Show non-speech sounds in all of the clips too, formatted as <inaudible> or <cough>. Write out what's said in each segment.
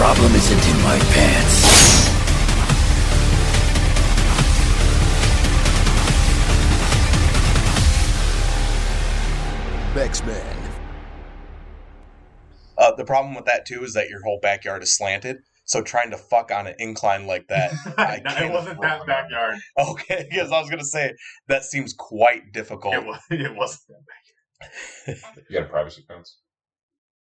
Lady, the problem isn't in my pants. X-Men. Uh, the problem with that too is that your whole backyard is slanted. So trying to fuck on an incline like that, <laughs> I no, it can't wasn't that backyard. okay, <laughs> because I was gonna say that seems quite difficult. It, was, <laughs> it wasn't that You got a privacy fence.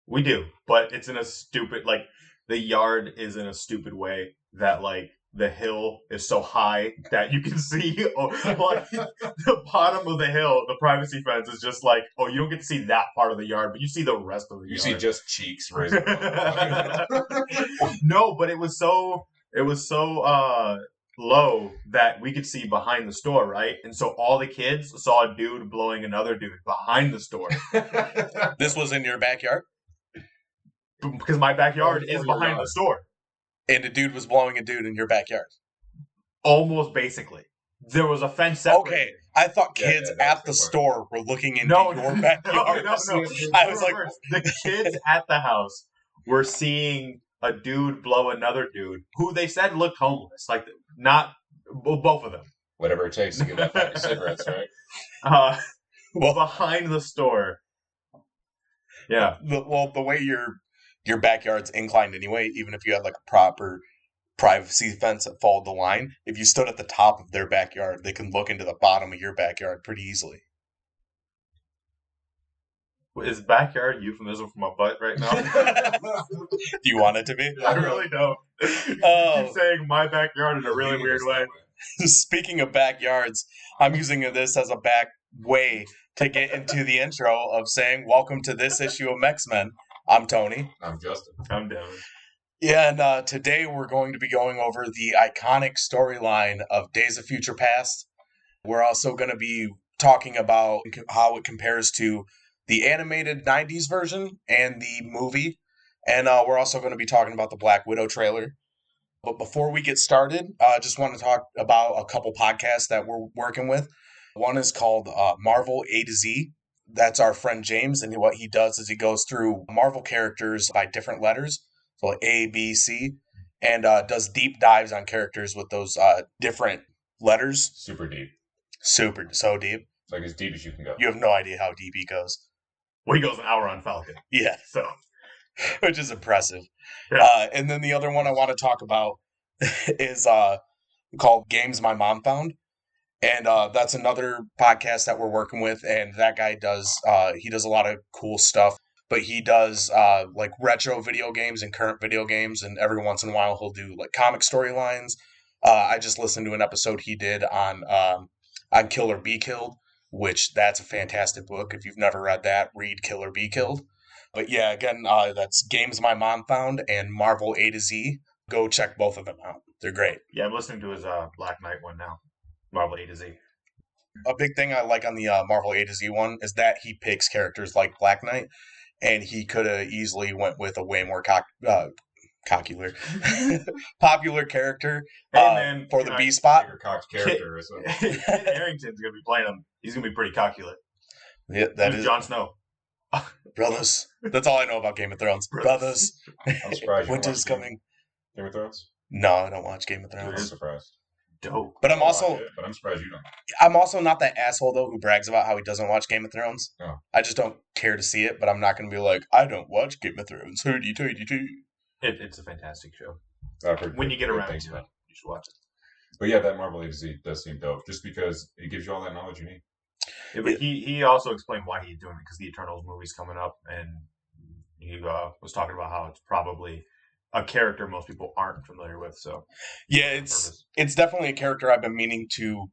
We do, but it's in a stupid like the yard is in a stupid way that like the hill is so high that you can <laughs> see oh, like <laughs> the bottom of the hill. The privacy fence is just like oh you don't get to see that part of the yard, but you see the rest of the You yard. You see just cheeks raising. <laughs> no, but it was so it was so uh low that we could see behind the store, right? And so all the kids saw a dude blowing another dude behind the store This was in your backyard, because my backyard is behind yard. the store. and a dude was blowing a dude in your backyard. Almost basically. There was a fence separating. Okay, I thought kids yeah, that at the the part. store were looking into No, <laughs> your backyard. no, no. no. <laughs> I was like, the kids <laughs> at the house were seeing a dude blow another dude who they said looked homeless. Like, not well, both of them. Whatever it takes to get that pack of cigarettes, right? Uh, well, behind the store. Yeah. the, well, the way your your backyard's inclined anyway, even if you had like a proper privacy fence that followed the line, if you stood at the top of their backyard, they can look into the bottom of your backyard pretty easily. Is backyard euphemism for my butt right now? <laughs> Do you want it to be? <laughs> I really don't. Oh. Keep saying my backyard in a really weird way. <laughs> Speaking of backyards, I'm using this as a back way to get into the intro of saying, Welcome to this issue of X Men. I'm Tony. I'm Justin. I'm down. Yeah, and uh, today we're going to be going over the iconic storyline of Days of Future Past. We're also going to be talking about how it compares to the animated 90s version and the movie. And uh, we're also going to be talking about the Black Widow trailer. But before we get started, I uh, just want to talk about a couple podcasts that we're working with. One is called uh, Marvel A to Z. That's our friend James, and what he does is he goes through Marvel characters by different letters so like A, B, C, and uh, does deep dives on characters with those uh, different letters. Super deep. Super, so deep. It's like as deep as you can go. You have no idea how deep he goes. Well, he goes an hour on Falcon. Yeah, <laughs> So, <laughs> which is impressive. Yeah. Uh, and then the other one I want to talk about <laughs> is uh, called Games My Mom Found. And uh, that's another podcast that we're working with. And that guy does, uh, he does a lot of cool stuff. But he does uh, like retro video games and current video games. And every once in a while, he'll do like comic storylines. Uh, I just listened to an episode he did on um, on Kill or Be Killed, which that's a fantastic book. If you've never read that, read Kill or Be Killed. But yeah, again, uh, that's Games My Mom Found and Marvel A to Z. Go check both of them out. They're great. yeah, I'm listening to his uh, Black Knight one now. Marvel A to Z. A big thing I like on the uh, Marvel A to Z one is that he picks characters like Black Knight, and he could have easily went with a way more cock, uh, cockular, <laughs> <laughs> popular character Hey, uh, for the B spot. Bigger cocked character or something. <laughs> Harington's gonna be playing him. He's gonna be pretty calculate. Yeah, that Who's is Jon Snow. brothers. That's all I know about Game of Thrones. Brothers. Brothers, I'm surprised you don't winter's coming. Game of Thrones? No, I don't watch Game of I'm Thrones. surprised. Dope. But I'm also it, but I'm surprised you don't. I'm also not that asshole though who brags about how he doesn't watch Game of Thrones. Oh. I just don't care to see it, but I'm not going to be like I don't watch Game of Thrones. Hooty tooty too. It, it's a fantastic show. I've heard When good- you get around things to about it, you should watch it. But yeah, that Marvel A to Z does seem dope, just because it gives you all that knowledge you need. Yeah, but he he also explained why he's doing it because the Eternals movie's coming up, and he uh, was talking about how it's probably a character most people aren't familiar with. So Yeah, it's it's definitely a character I've been meaning to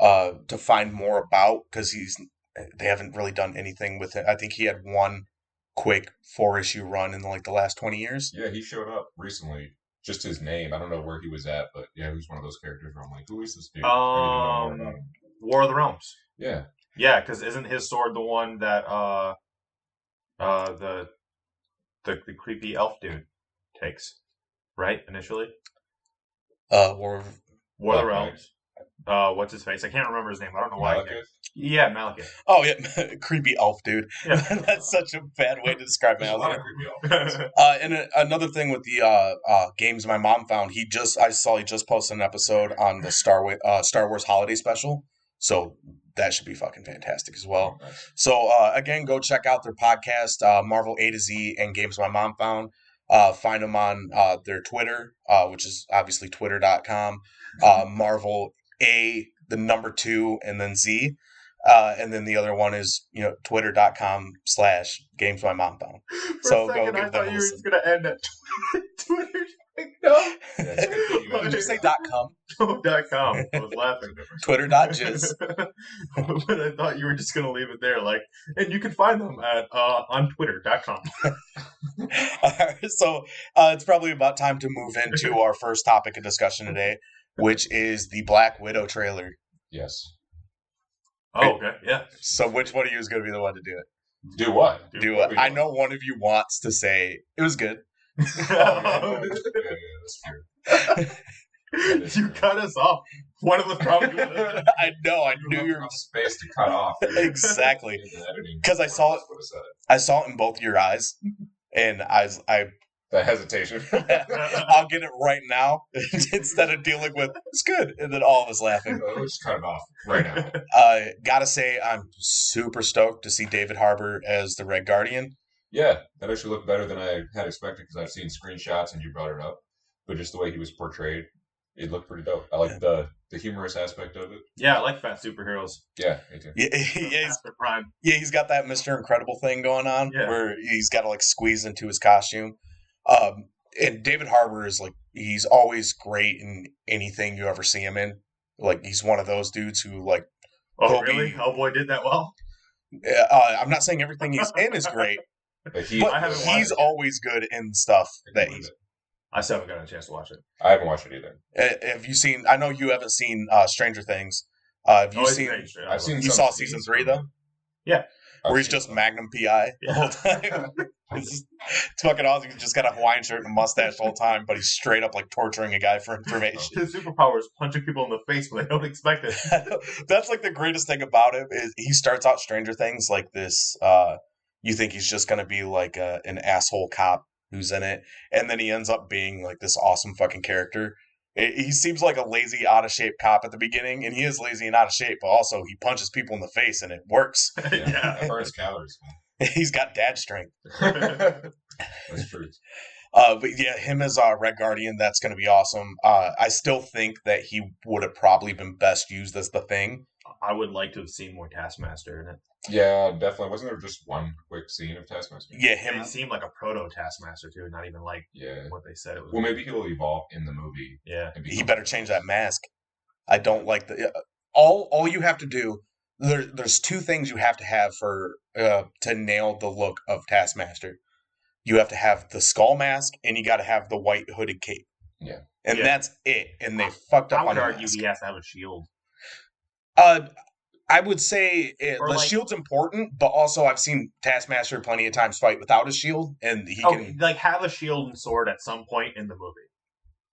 uh to find more about because he's they haven't really done anything with it. I think he had one quick four issue run in like the last twenty years. Yeah, he showed up recently. Just his name. I don't know where he was at, but yeah, he was one of those characters where I'm like, who is this dude? I need to know more Um. War of the Realms. Yeah. Yeah, because isn't his sword the one that uh uh the the the creepy elf dude takes, right? Initially, Uh, or War of the Black Knight. Realms. Uh, what's his face? I can't remember his name. I don't know why. I. Yeah, Malekith. Oh yeah, <laughs> creepy elf dude. Yeah. <laughs> That's such a bad way to describe There's Malekith. of creepy <laughs> elves. Uh, and a, another thing with the uh, uh, games my mom found, he just I saw he just posted an episode on the Star Wa- uh, Star Wars Holiday Special, so that should be fucking fantastic as well. Nice. So uh, again, go check out their podcast, uh, Marvel A to Z and Games My Mom Found. Uh, find them on uh, their Twitter, uh, which is obviously twitter.com, uh, Marvel A, the number two, and then Z. Uh, and then the other one is, you know, twitter.com slash Games My Mom <laughs> Found. So a go give I them thought a you were listen. gonna end at <laughs> Twitter. <laughs> Like, no, Yeah, it's a good thing you Did you say dot com? no, dot com. I was laughing. <laughs> Twitter.jizz. <laughs> but I thought you were just gonna leave it there, like, and you can find them at uh, on Twitter.com. so uh, it's probably about time to move into our first topic of discussion today, which is the Black Widow trailer. Yes. Oh, okay, yeah. So which one of you is going to be the one to do it? Do what? Do what it. we I know one of you wants to say it was good. Oh, yeah, yeah, yeah, that's true. you cut us off. One of the problems. <laughs> I know. I knew you were enough space to cut off. <laughs> exactly In the editing 'Cause I saw it- would have said it. I saw it in both your eyes, and I was I The hesitation. <laughs> I'll get it right now instead of dealing with it's good and then all of us laughing. We'll just cut it off right now. Uh, gotta say, I'm super stoked to see David Harbour as the Red Guardian. Yeah, that actually looked better than I had expected because I've seen screenshots and you brought it up. But just the way he was portrayed, it looked pretty dope. I like the the humorous aspect of it. yeah, I like fat superheroes. Yeah, me too. Yeah, <laughs> yeah, he's, After Prime. yeah, he's got that Mister Incredible thing going on Yeah. where he's got to like squeeze into his costume. Um, and David Harbour is like he's always great in anything you ever see him in. Like he's one of those dudes who like Oh, He'll really? be- Hellboy did that well. uh, I'm not saying everything he's in is great, But he, but I haven't he's it. always good in stuff I that he's. I still haven't gotten a chance to watch it. it. I haven't watched it either. Uh, Have you seen? I know you haven't seen uh, Stranger Things. Uh, have you Oh, it's seen great, I've seen. You some saw season scenes three, from though? Yeah. I've where he's seen just some. Magnum PI the whole time. it's, just- it's fucking awesome. He's just got a Hawaiian shirt and a mustache the whole time, but he's straight up like torturing a guy for information. His superpower is punching people in the face when they don't expect it. <laughs> That's like the greatest thing about him is he starts out Stranger Things like this. Uh, you think he's just gonna be like a, an asshole cop who's in it, and then he ends up being like this awesome fucking character. It- he seems like a lazy, out of shape cop at the beginning, and he is lazy and out of shape, but also he punches people in the face and it works. <laughs> Yeah, yeah. that burns calories. <laughs> He's got dad strength. <laughs> That's true. Uh, but yeah, him as uh, Red Guardian, that's going to be awesome. Uh, I still think that he would have probably been best used as the thing. I would like to have seen more Taskmaster in it. Yeah, definitely. Wasn't there just one quick scene of Taskmaster? Yeah, Him him. seemed like a proto Taskmaster too, not even like Yeah. what they said it was. Well, maybe he'll evolve in the movie. yeah. He better change that mask. I don't like the all. All you have to do there. There's two things you have to have for uh, to nail the look of Taskmaster. You have to have the skull mask, and you got to have the white hooded cape. Yeah. and Yeah. that's it. And they fucked up I would on the argue mask. he has to have a shield. Uh, I would say it, the like- shield's important, but also I've seen Taskmaster plenty of times fight without a shield, and he Oh, can. like have a shield and sword at some point in the movie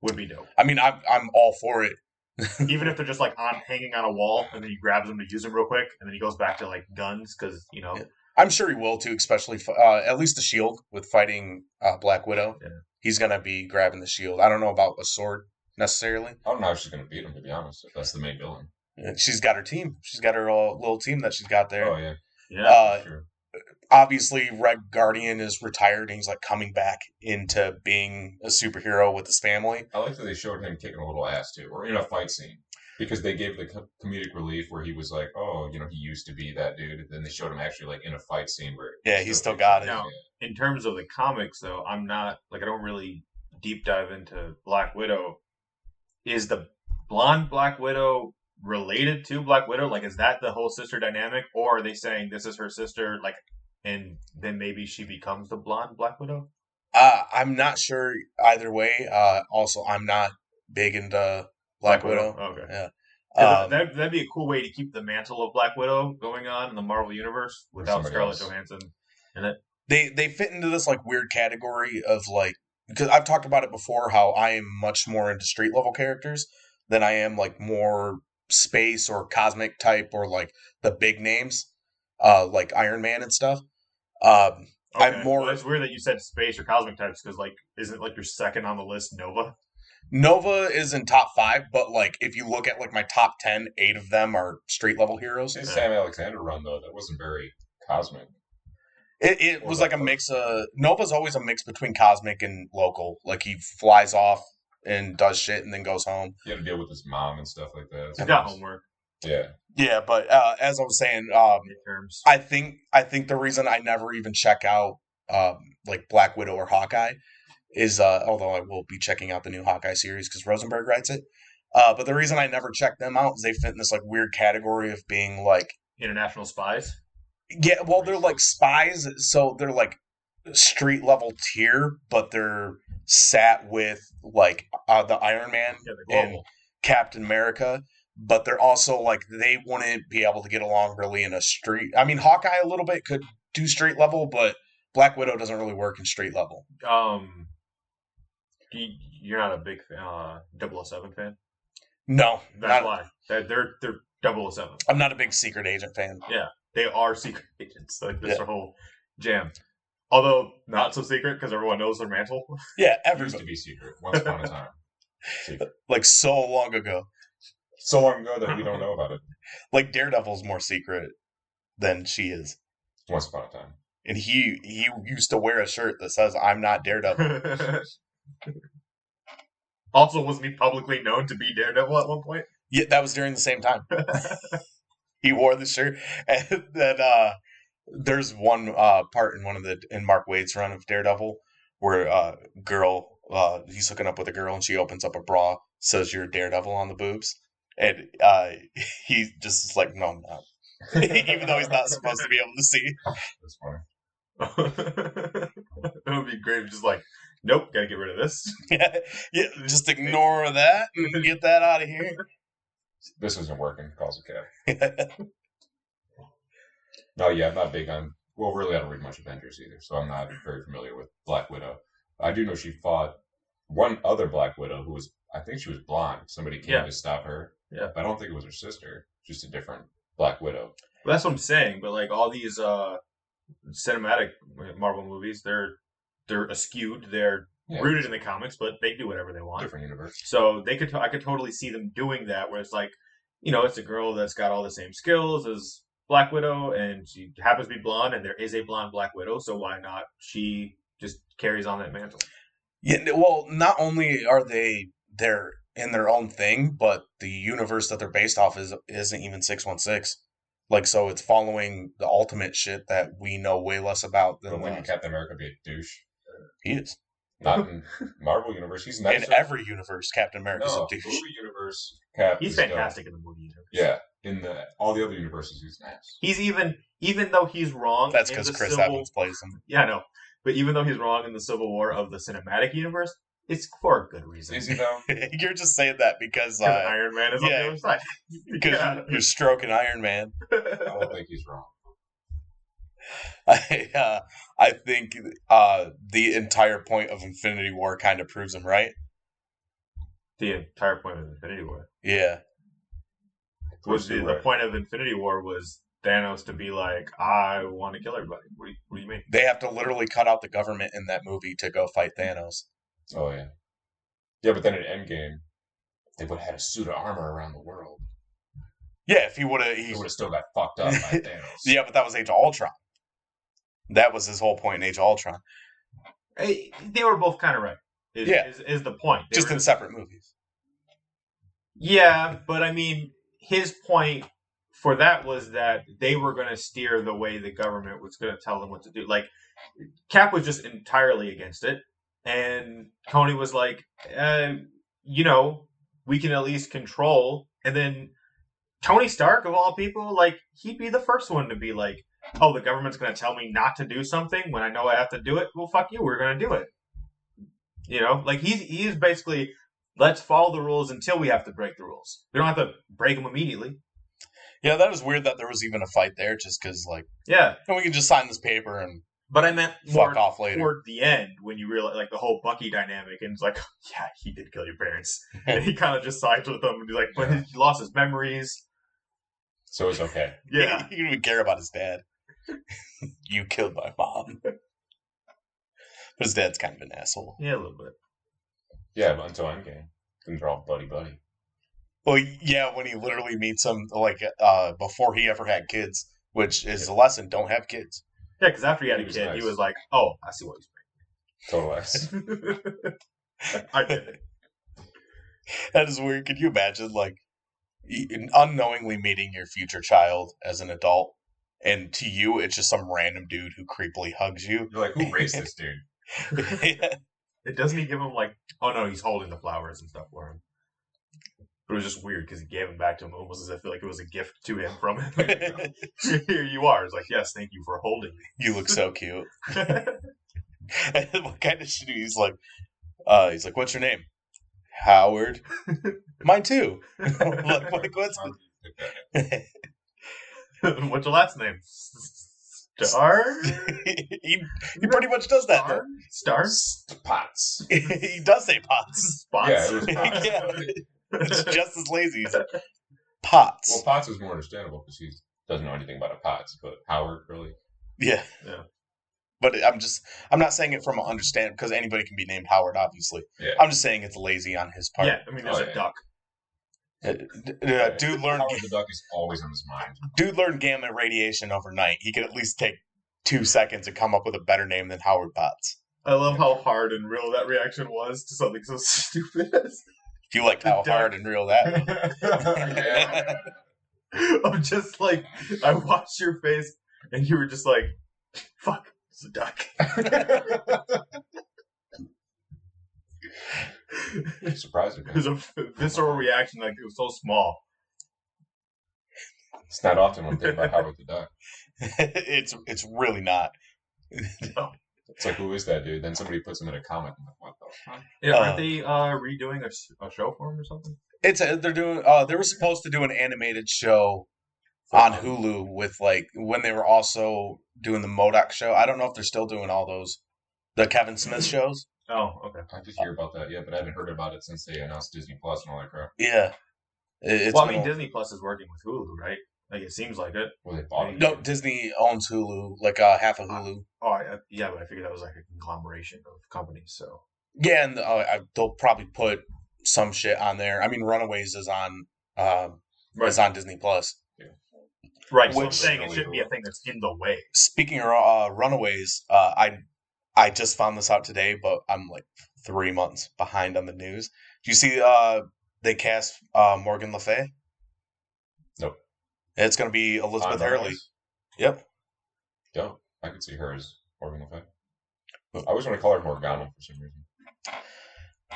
would be dope. I mean, I'm I'm all for it. <laughs> Even if they're just like on hanging on a wall, and then he grabs them to use them real quick, and then he goes back to like guns because you know I'm sure he will too, especially uh, at least the shield with fighting uh, Black Widow. Yeah. He's gonna be grabbing the shield. I don't know about a sword necessarily. I don't know how she's gonna beat him. To be honest, if that's the main villain. She's got her team. She's got her uh, little team that she's got there. Oh yeah, yeah. Uh, sure. obviously Red Guardian is retired and he's like coming back into being a superhero with his family. I like that they showed him kicking a little ass too, or in a fight scene, because they gave the comedic relief where he was like, "Oh, you know, he used to be that dude." And then they showed him actually like in a fight scene where Yeah, he still got it. No. in terms of the comics, though, I'm not like I don't really deep dive into Black Widow. Is the blonde Black Widow related to Black Widow? Like, is that the whole sister dynamic, or are they saying this is her sister? Like, and then maybe she becomes the blonde Black Widow? Uh, I'm not sure either way. Uh, also, I'm not big into Black, Widow. Okay. Yeah. Um, that, that'd be a cool way to keep the mantle of Black Widow going on in the Marvel universe without Scarlett else. Johansson. In it. They they fit into this like weird category of like because I've talked about it before how I am much more into street level characters than I am like more space or cosmic type or like the big names, uh, like Iron Man and stuff. Um, I'm more- Well, it's weird that you said space or cosmic types because, like, isn't like your second on the list Nova? Nova is in top five, but like if you look at like my top ten, eight of them are street level heroes. His Sam Alexander run though, that wasn't very cosmic. It, it was like a mix of Nova's always a mix between cosmic and local. Like he flies off and does shit and then goes home. He had to deal with his mom and stuff like that. He's got homework. Yeah. Yeah, but uh, as I was saying, um, Midterms. I think I think the reason I never even check out um, like Black Widow or Hawkeye is uh, although I will be checking out the new Hawkeye series because Rosenberg writes it. Uh, but the reason I never check them out is they fit in this like weird category of being like International spies. yeah, well they're like spies, so they're like street level tier, but they're sat with like uh, the Iron Man Yeah, and. Captain America, but they're also like they wouldn't be able to get along really in a street. I mean, Hawkeye a little bit could do street level, but Black Widow doesn't really work in street level. Um, you, you're not a big uh 007 fan. No, That's not, why they're they're, they're 007. I'm not a big secret agent fan. Yeah, they are <laughs> secret agents. Like this Yeah. whole jam. Although not so secret because everyone knows their mantle. <laughs> Yeah, It used to be secret once upon a time. Secret. like so long ago. So long ago that we don't know about it. Like Daredevil's more secret than she is, Once upon a time. and he he used to wear a shirt that says "I'm not Daredevil." <laughs> also, wasn't he publicly known to be Daredevil at one point? Yeah, that was during the same time. <laughs> he wore the shirt, and then uh, there's one uh, part in one of the in Mark Waid's run of Daredevil where uh, girl uh, he's hooking up with a girl and she opens up a bra, says you're Daredevil on the boobs, and uh, <laughs> he just is like, no, I'm not. <laughs> Even though he's not supposed to be able to see. That's funny. <laughs> it would be great if just like, nope, gotta get rid of this. yeah, yeah, just ignore that and get that out of here. This isn't working. Calls a cab. No, yeah, I'm not big on. Well, really, I don't read much Avengers either, so I'm not very familiar with Black Widow. I do know she fought one other Black Widow who was, I think she was blonde. Somebody came Yeah. to stop her. Yeah. But I don't think it was her sister. Just a different Black Widow. Well, that's what I'm saying. But like all these uh cinematic Marvel movies, they're they're askewed. They're Yeah. rooted in the comics, but they do whatever they want. Different universe. So they could, I could totally see them doing that, where it's like, you know, it's a girl that's got all the same skills as Black Widow, and she happens to be blonde, and there is a blonde Black Widow, so why not? She just carries on that mantle. Yeah, well, not only are they they're in their own thing, but the universe that they're based off is isn't even six one six. Like, so it's following the ultimate shit that we know way less about But than when the did Captain America be a douche? he is. Not <laughs> in Marvel universe. He's In every universe, Captain America's no, a douche. movie universe. Cap. He's is dope. fantastic in the movie universe. Yeah, in the all the other universes, he's nice. He's even, even though he's wrong. That's because Chris Civil- Evans plays him. Yeah, I know. But even though he's wrong in the Civil War of the cinematic universe, it's for a good reason. Is he though? <laughs> You're just saying that because Because uh, Iron Man is on yeah. the other side. <laughs> because Yeah. you're stroking Iron Man. <laughs> I don't think he's wrong. I uh, I think uh, the entire point of Infinity War kind of proves him right. the entire point of Infinity War. Yeah. Was the, the point of Infinity War was Thanos to be like, I want to kill everybody. What do you, what do you mean? They have to literally cut out the government in that movie to go fight Thanos. Oh yeah, yeah. But then in Endgame, they would have had a suit of armor around the world. Yeah, if he would have, He he would have still got fucked up by <laughs> Thanos. yeah, but that was Age of Ultron. That was his whole point in Age of Ultron, Hey, they were both kind of right. Is, Yeah. is, is the point? They just were in separate movies. Yeah, but I mean, his point for that was that they were going to steer the way the government was going to tell them what to do. Like, Cap was just entirely against it, and Tony was like, uh, you know, we can at least control. And then Tony Stark, of all people, like he'd be the first one to be like, "Oh, the government's going to tell me not to do something when I know I have to do it." Well, fuck you, we're going to do it. You know, like he's he's basically let's follow the rules until we have to break the rules. We don't have to break them immediately. Yeah, that was weird that there was even a fight there, just because like, Yeah, and we can just sign this paper and But I meant more fuck off later. toward the end when you realize like the whole Bucky dynamic, and it's like, <laughs> yeah, he did kill your parents, <laughs> and he kind of just sides with them, and he's like, but Yeah. he lost his memories. So it's okay. <laughs> Yeah, he didn't even care about his dad. you killed my mom. But his dad's kind of an asshole. yeah, a little bit. Yeah, but until Endgame, then they're all buddy buddy. Well, yeah, when he literally meets him, like uh, before he ever had kids, which is a lesson: don't have kids. Yeah, because after he had He a was kid, he was like, oh, I see what Total ass. he's <laughs> saying. I get it. That is weird. Could you imagine, like, unknowingly meeting your future child as an adult, and to you, it's just some random dude who creepily hugs you? You're like, who raised <laughs> this dude? <laughs> It doesn't he give him like, oh no, he's holding the flowers and stuff for him. But it was just weird because he gave them back to him almost as if like it was a gift to him from him. <laughs> Here you are. It's like, yes, thank you for holding me. you look so cute. <laughs> <laughs> what kind of shit? He's like, uh, he's like, what's your name? Howard. Mine too. like, what a coincidence. What's your last name? Star? <laughs> he, he pretty much does that. Star? Stars? Pots. <laughs> he does say pots. Spots? Yeah, it was Pots. Yeah. <laughs> It's just as lazy. He's like, pots. Well, pots is more understandable because he doesn't know anything about a Potts, but Howard really. yeah. Yeah. But I'm just, I'm not saying it from an understand because anybody can be named Howard, obviously. Yeah. I'm just saying it's lazy on his part. Yeah, I mean, there's Oh, a yeah. duck. Uh, uh, dude learned, Howard the Duck is always on his mind. dude learned gamma radiation overnight. He could at least take two seconds and come up with a better name than Howard Potts. I love how hard and real that reaction was to something so <laughs> stupid as If you liked how Duck. hard and real that. yeah. <laughs> I'm just like I watched your face and you were just like, fuck, it's a duck. <laughs> Surprising. it was a visceral reaction, like it was so small. It's not often when thinking about Howard the Duck. <laughs> it's it's really not. No. It's like, who is that dude? Then somebody puts him in a comic. I'm like, what the fuck? Yeah, Uh, aren't they uh, redoing a show for him or something? It's a, they're doing. Uh, they were supposed to do an animated show on Hulu with like when they were also doing the MODOK show. I don't know if they're still doing all those the Kevin Smith shows. Oh, okay. I just hear about that, yeah, but I haven't heard about it since they announced Disney Plus and all that crap. Yeah, It- it's well, I mean, a- Disney Plus is working with Hulu, right? Like it seems like it. Well, they bought it. no Disney owns Hulu, like uh, half of Hulu. Oh, I, I- yeah, but I figured that was like a conglomeration of companies. So Yeah, and uh, I, they'll probably put some shit on there. I mean, Runaways is on um, is on Disney Plus. right. So I'm Which- saying it shouldn't be a thing that's in the way. Speaking of uh, Runaways, uh, I I just found this out today, but I'm like three months behind on the news. Do you see uh, they cast uh, Morgan Le Fay? Nope. It's going to be Elizabeth On Hurley. Yep. Yo, I could see her as Morgan Le Fay. I always want to call her Morgana for some reason.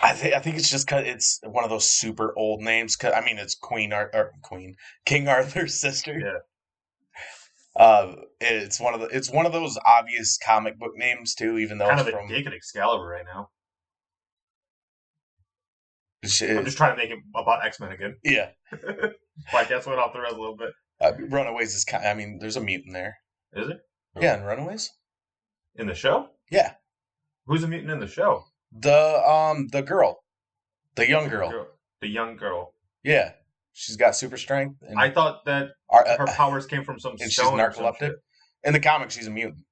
I think I think it's just cause it's one of those super old names. Cause I mean, it's Queen Ar- or Queen King Arthur's sister. Yeah. Uh, it's one of the it's one of those obvious comic book names too, even though Kind it's of a from. dick at Excalibur right now. I'm just trying to make it about X Men again. <laughs> yeah, Podcast went off the rails a little bit. uh, Runaways is kind. I mean, there's a mutant there. Is it Yeah, in Runaways. in the show? Yeah, Who's a mutant in the show? the um the girl, the young girl. The young girl. Yeah, she's got super strength. And, I thought that ar- her uh, powers came from some and she's narcoleptic. In the comics, she's a mutant.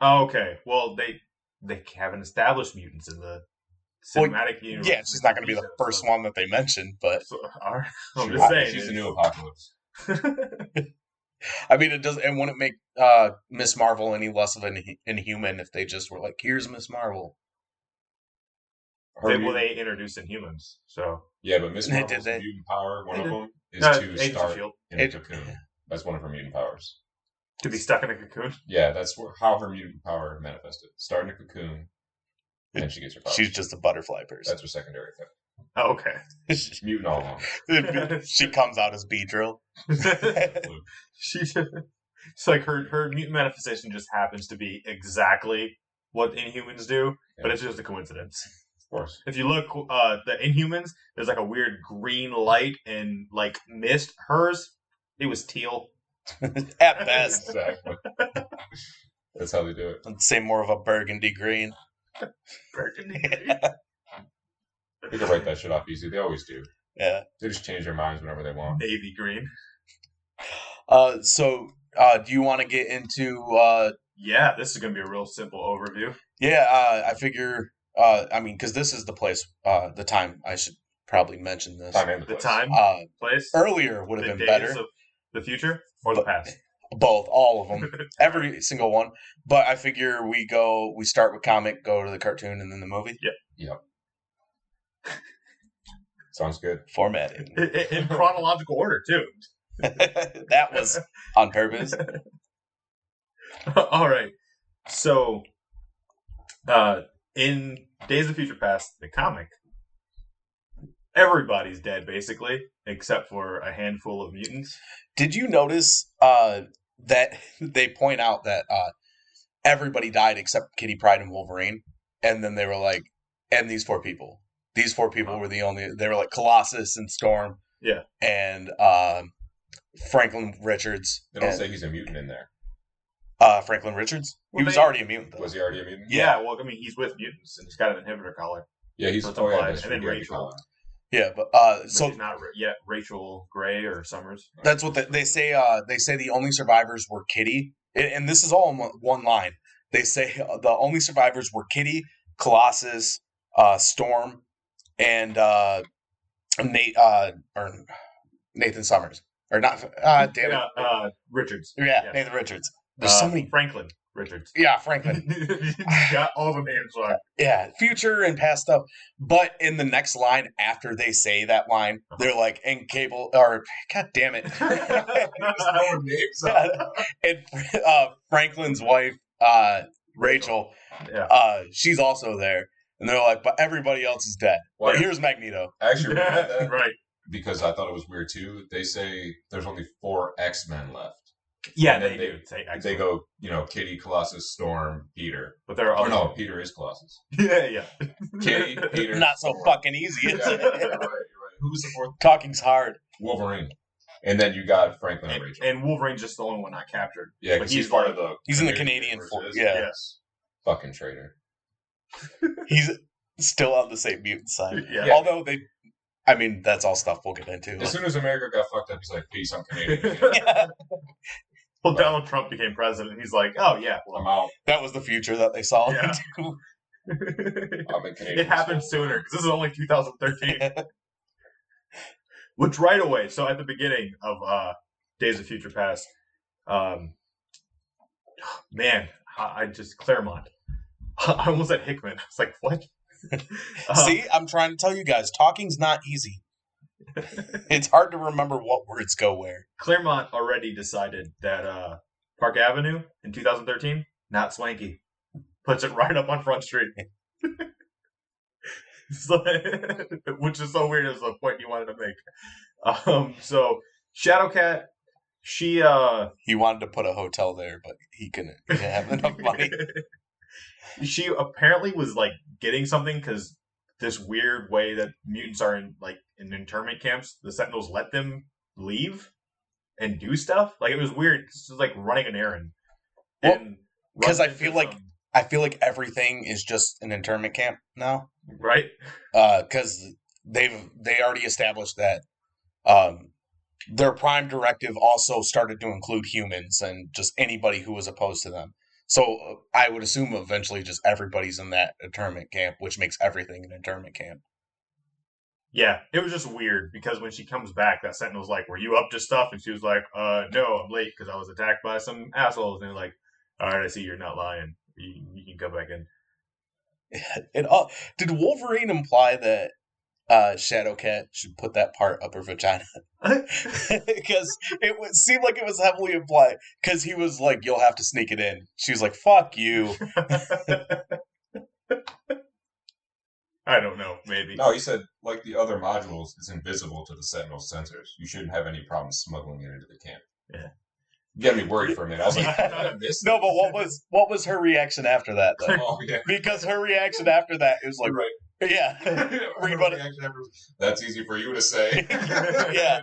Oh, okay. Well, they they haven't established mutants in the Well, cinematic universe. Yeah, she's not going to be the first one that they mention, but So, right. I'm just saying. She's a new <laughs> apocalypse. <laughs> I mean, it does. It wouldn't make uh, Miss Marvel any less of an inhuman if they just were like, "Here's Miss Marvel." Her they, well, mutant- they introduced Inhumans, so yeah, but Miss They did Marvel's they? mutant power, one of them, is No, to Agents start Shield. in a cocoon. <laughs> That's one of her mutant powers. to be stuck in a cocoon. Yeah, that's where, how her mutant power manifested. Start in a cocoon, and she gets her powers. She's just a butterfly person. That's her secondary thing. Oh, okay. She's <laughs> mutant all along. <laughs> she comes out as Beedrill. she just, it's like her her mutant manifestation just happens to be exactly what Inhumans do, but it's just a coincidence. Of course. If you look, uh, the Inhumans, there's like a weird green light and like mist. Hers, it was teal. <laughs> At best, Exactly. <laughs> That's how they do it. I'd say more of a burgundy green. <laughs> Burgundy. They can write that shit off easy. They always do. Yeah. They just change their minds whenever they want. Navy green. Uh, so, uh, do you want to get into? Uh, Yeah, this is gonna be a real simple overview. yeah, uh, I figure. Uh, I mean, because this is the place, uh, the time. I should probably mention this. Time and the The place. time, Uh, place, earlier would have been days better. of the future or the past. <laughs> Both, all of them, <laughs> every single one. But I figure we go. We start with comic, go to the cartoon, and then the movie. Yep. Yep. <laughs> Sounds good. Formatted. in, in chronological order too. that was on purpose. All right. So, uh, in Days of Future Past, the comic, everybody's dead basically, except for a handful of mutants. Did you notice uh, that <laughs> they point out that uh, everybody died except Kitty Pryde and Wolverine, and then they were like, and these four people. These four people were the only. They were like Colossus and Storm. Yeah. And um, Franklin Richards. They don't and- say he's a mutant in there. Uh, Franklin Richards. Well, he was they- already a mutant. Though. Was he already a mutant? Yeah. well, I mean, he's with mutants and he's got an inhibitor collar. Yeah, he's So it's oh, yeah, implied. that's And then true, Rachel. Collins. Yeah, but uh, So so not Ra- yet Rachel Gray or Summers. That's what they, they say. Uh, they say the only survivors were Kitty, and, and this is all in one- one line. They say uh, the only survivors were Kitty, Colossus, uh, Storm, and uh, Nate uh, or Nathan Summers, or not? Uh, damn it, Yeah, uh, Richards. yeah, yeah. Nathan Richards. There's so Uh, many. Franklin Richards. Yeah, Franklin. <laughs> you got all the names right. Yeah, future and past stuff. But in the next line, after they say that line, they're like, "And Cable," or God damn it. <laughs> Our names <laughs> and uh, Franklin's wife, uh, Rachel, Yeah. uh, she's also there. And they're like, but everybody else is dead. Why- But here's Magneto. Actually read right. because I thought it was weird too. They say there's only four X Men left. Yeah, And they, do. Say They go, you know, Kitty, Colossus, Storm, Peter. but there are Oh other. no, Peter is Colossus. <laughs> yeah, yeah. Kitty, Peter, <laughs> Not so Storm. fucking easy. Yeah, Is you're right, you're right. Who's the fourth? Talking's hard. Wolverine. And then you got Franklin and And, Rachel. and Wolverine's just the only one not captured. yeah, but he's, he's part of the. He's in the Canadian force, yeah. Yes. Fucking traitor. <laughs> He's still on the same mutant side. Yeah. Although they, I mean, that's all stuff we'll get into. As soon as America got fucked up, he's like, "Peace, I'm Canadian." Well, Donald Trump became president. He's like, oh yeah, I'm out. that was the future that they saw. Yeah. into. I'm in Canadian. it happened sooner because this is only 2013. <laughs> Which right away, so at the beginning of uh, Days of Future Past, um, <gasps> man, I, I just Claremont. <laughs> I almost said Hickman. <laughs> I was like, what? Uh, See, I'm trying to tell you guys, talking's not easy. <laughs> it's hard to remember what words go where. Claremont already decided that uh, Park Avenue in 2013 not swanky. Puts it right up on Front Street. <laughs> <laughs> So- which is so weird as the point you wanted to make. Um, so Shadowcat, she uh He wanted to put a hotel there, but he couldn't, he didn't have enough money. she apparently was like getting something because this weird way that mutants are in like in internment camps, the Sentinels let them leave and do stuff. Like it was weird. This was like running an errand. Well, And 'cause I feel like- I feel like everything is just an internment camp now, right. because they've they already established that um, their prime directive also started to include humans and just anybody who was opposed to them. So uh, I would assume eventually just everybody's in that internment camp, which makes everything an internment camp. Yeah, it was just weird because when she comes back, that Sentinel's like, "Were you up to stuff?" And she was like, "Uh, no, I'm late because I was attacked by some assholes." And they're like, "All right, I see you're not lying. You, you can come back in." <laughs> It all did Wolverine imply that uh, Shadowcat should put that part up her vagina <laughs> <laughs> because it would seem like it was heavily implied because he was like, "You'll have to sneak it in." She was like, "Fuck you." I don't know, maybe. No, he said like the other modules is invisible to the Sentinel sensors. You shouldn't have any problem smuggling it into the camp. Yeah. You got me worried for a minute. I was like, I missed <laughs> No, but what was what was her reaction after that though? <laughs> Oh yeah. Because her reaction after that is like, right. yeah, <laughs> Her Rebut- reaction after- That's easy for you to say. yeah.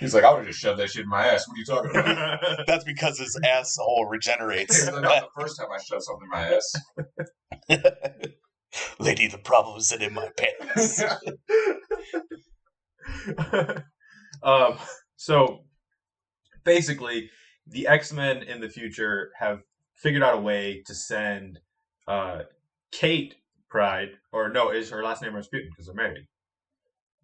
He's like, I would have just shoved that shit in my ass. What are you talking about? <laughs> That's because his asshole regenerates. He's like, "Not the first time I shoved something in my ass. <laughs> Lady, the problem isn't in my pants. <laughs> um, so basically, the X Men in the future have figured out a way to send uh, Kate Pryde, or no, is her last name Rasputin because they're married.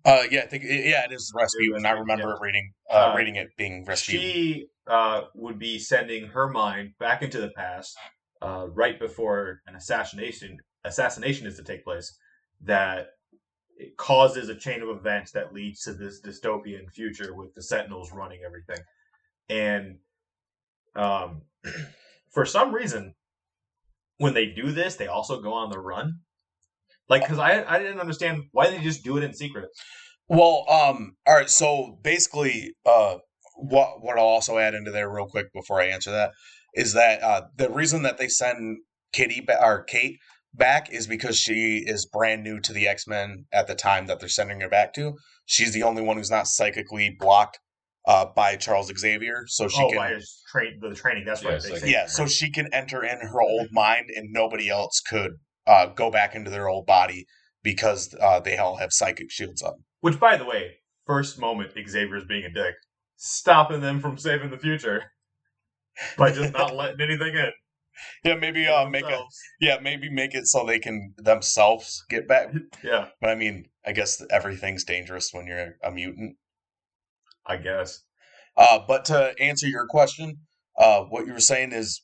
Uh, yeah, I think yeah, it is Rasputin. I remember yeah. reading uh, Uh, reading it being Rasputin. She uh, would be sending her mind back into the past, uh, right before an assassination assassination is to take place. That it causes a chain of events that leads to this dystopian future with the Sentinels running everything, and um, <clears throat> for some reason, when they do this, they also go on the run. Like, because I I didn't understand why they just do it in secret. Well, um, all right. So basically, uh, what what I'll also add into there real quick before I answer that is that uh, the reason that they send Kitty ba- or Kate back is because she is brand new to the X Men at the time that they're sending her back to. She's the only one who's not psychically blocked uh, by Charles Xavier, so she oh, can. by his train the training. That's Yeah, right. it's they like- say. yeah, so she can enter in her old mind, and nobody else could uh, go back into their old body because uh, they all have psychic shields on. Which, by the way, first moment Xavier's being a dick, stopping them from saving the future <laughs> by just not letting anything in. Yeah, maybe uh, make a yeah, maybe make it so they can themselves get back. <laughs> Yeah, But I mean, I guess everything's dangerous when you're a mutant. I guess. Uh, but to answer your question, uh, what you were saying is,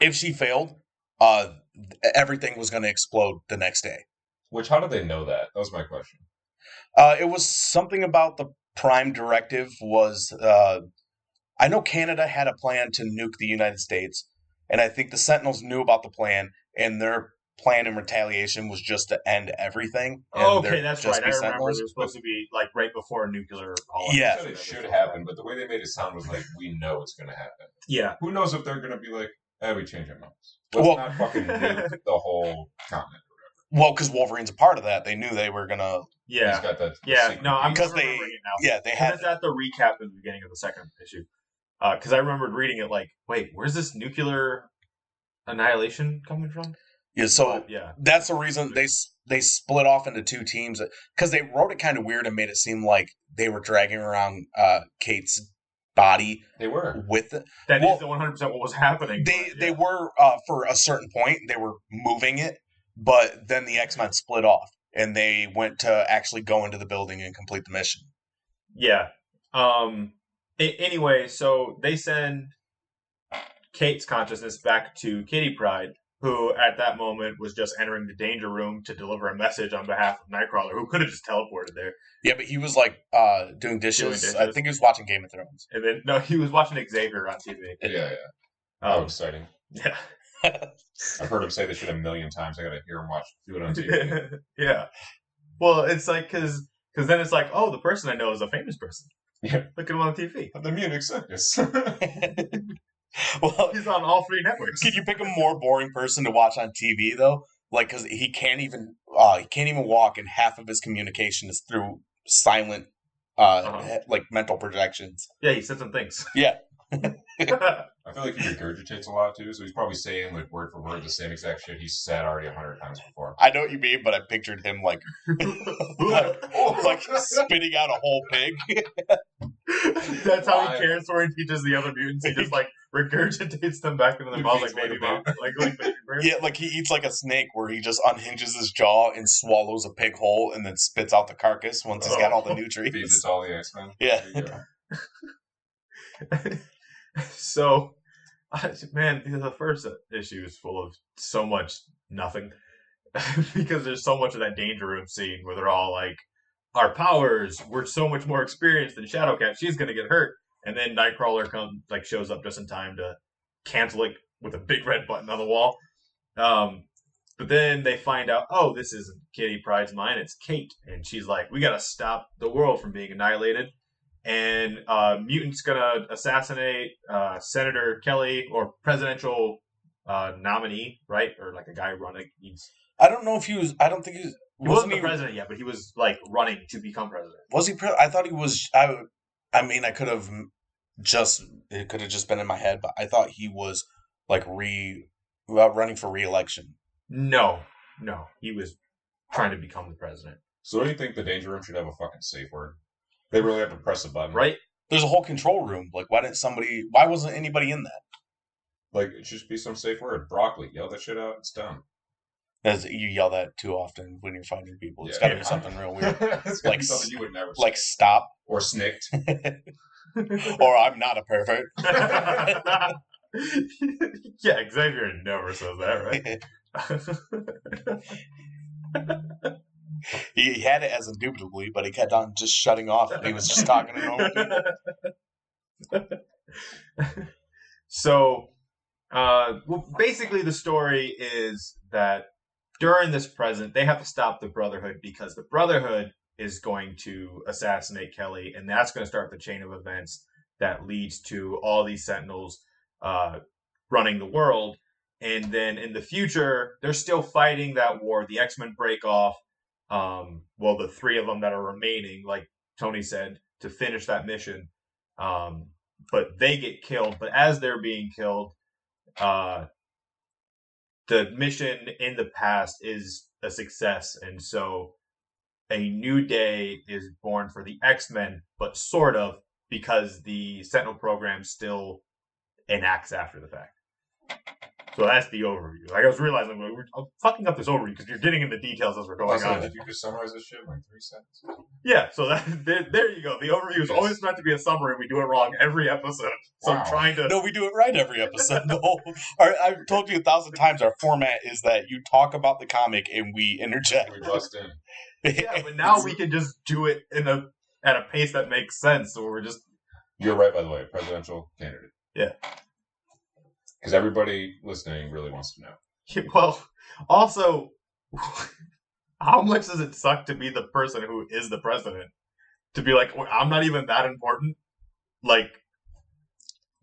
if she failed, uh, everything was going to explode the next day. Which, how did they know that? That was my question. Uh, it was something about the Prime Directive was. Uh, I know Canada had a plan to nuke the United States, and I think the Sentinels knew about the plan, and their plan in retaliation was just to end everything. and Oh, okay, there that's just right. I remember Sentinels. it was supposed to be like right before a nuclear holocaust. Yeah. It should happen, but the way they made it sound was like, we know it's going to happen. Yeah, Who knows if they're going to be like, eh, we change our minds. Let's Well- not fucking <laughs> nuke the whole continent. Well, because Wolverine's a part of that, they knew they were gonna. He's yeah, got that. yeah. No, I'm. Because they- remembering it now. Yeah, they had. it's at the recap at the beginning of the second issue. Because I remembered reading it like, wait, where's this nuclear annihilation coming from? Yeah, so But, yeah, that's the reason they they split off into two teams because they wrote it kind of weird and made it seem like they were dragging around uh, Kate's body They were. with it. that is Well, the 100 percent what was happening. They but, they were uh, for a certain point they were moving it, but then the X Men split off and they went to actually go into the building and complete the mission. Yeah. Um. a- anyway, so they send Kate's consciousness back to Kitty Pryde, who at that moment was just entering the danger room to deliver a message on behalf of Nightcrawler, who could have just teleported there. Yeah, but he was like uh, doing dishes. dishes. I think he was watching Game of Thrones. And then no, he was watching Xavier on TV. Yeah, yeah. Oh, Um, exciting. yeah. <laughs> I've heard him say this shit a million times. I got to hear him watch, do it on TV. <laughs> yeah. Well, it's like because because then it's like, oh, the person I know is a famous person. Yeah. Look at him on TV. the Munich circus. <laughs> <laughs> well, He's on all three networks. Could you pick a more boring person to watch on TV though? Like, because he can't even uh, he can't even walk, and half of his communication is through silent, uh, Uh-huh. like mental projections. Yeah, he said some things. Yeah. <laughs> I feel like he regurgitates a lot too, so he's probably saying like word for word the same exact shit he's said already a hundred times before. I know what you mean, but I pictured him like <laughs> <laughs> like spitting out a whole pig. That's how he cares for and teaches the other mutants. He just like regurgitates them back into their He mouth like baby like bird, like like baby bird. yeah, like he eats like a snake, where he just unhinges his jaw and swallows a pig whole, and then spits out the carcass once he's got all the oh. Feeds it nutrients. to all the X Men. Yeah. <laughs> so, man, the first issue is full of so much nothing <laughs> because there's so much of that danger room scene where they're all like, "Our powers, we're so much more experienced than Shadowcat. She's gonna get hurt." And then Nightcrawler comes, like, shows up just in time to cancel it with a big red button on the wall. Um, but then they find out, oh, this isn't Kitty Pryde's mind, it's Kate. And she's like, we gotta stop the world from being annihilated. And uh, Mutant's gonna assassinate uh, Senator Kelly or presidential uh, nominee, right? Or like a guy running. He's, I don't know if he was. I don't think he was. he wasn't Wasn't the he? president yet, but he was like running to become president. Was he? Pre- I thought he was. I I mean, I could have just it could have just been in my head, but I thought he was like re well, running for re-election. No, no, he was trying to become the president, So don't you think the danger room should have a fucking safe word? They really have to press a button, right? There's a whole control room. Like, why didn't somebody? Why wasn't anybody in that? Like it should just be some safe word. Broccoli, yell that shit out. It's done. As you yell that too often when you're fighting people, it's Yeah. got to be something real weird. <laughs> it's Like be something you would never like say. stop, or snicked. <laughs> or I'm not a pervert. <laughs> yeah, Xavier never says that, right? <laughs> he had it as indubitably, but he kept on just shutting off. And he was just talking to normal <laughs> so, uh, well, basically, the story is that during this present, they have to stop the Brotherhood because the Brotherhood is going to assassinate Kelly, and that's going to start the chain of events that leads to all these Sentinels uh, running the world. And then in the future, they're still fighting that war. The X Men break off. Um, well, the three of them that are remaining, like Tony said, to finish that mission. Um, but they get killed. But as they're being killed, uh, the mission in the past is a success, and so a new day is born for the X Men, but sort of because the Sentinel program still enacts after the fact. So that's the overview. Like I was realizing, like, we're I'm fucking up this overview because you're getting into details as we're going Also, on. did you just summarize this shit in like three sentences? Yeah, so that <laughs> there, there you go. The overview is Yes. always meant to be a summary. And we do it wrong every episode. So Wow. I'm trying to. No, we do it right every episode. The whole, our, I've told you a thousand times. Our format is that you talk about the comic and we interject. We <laughs> bust in. Yeah, but now we can just do it in a at a pace that makes sense. So we're just You're right, by the way. Presidential candidate. Yeah. Because everybody listening really wants to know. <laughs> well. Also, <laughs> how much does it suck to be the person who is the president? To be like, I'm not even that important. Like,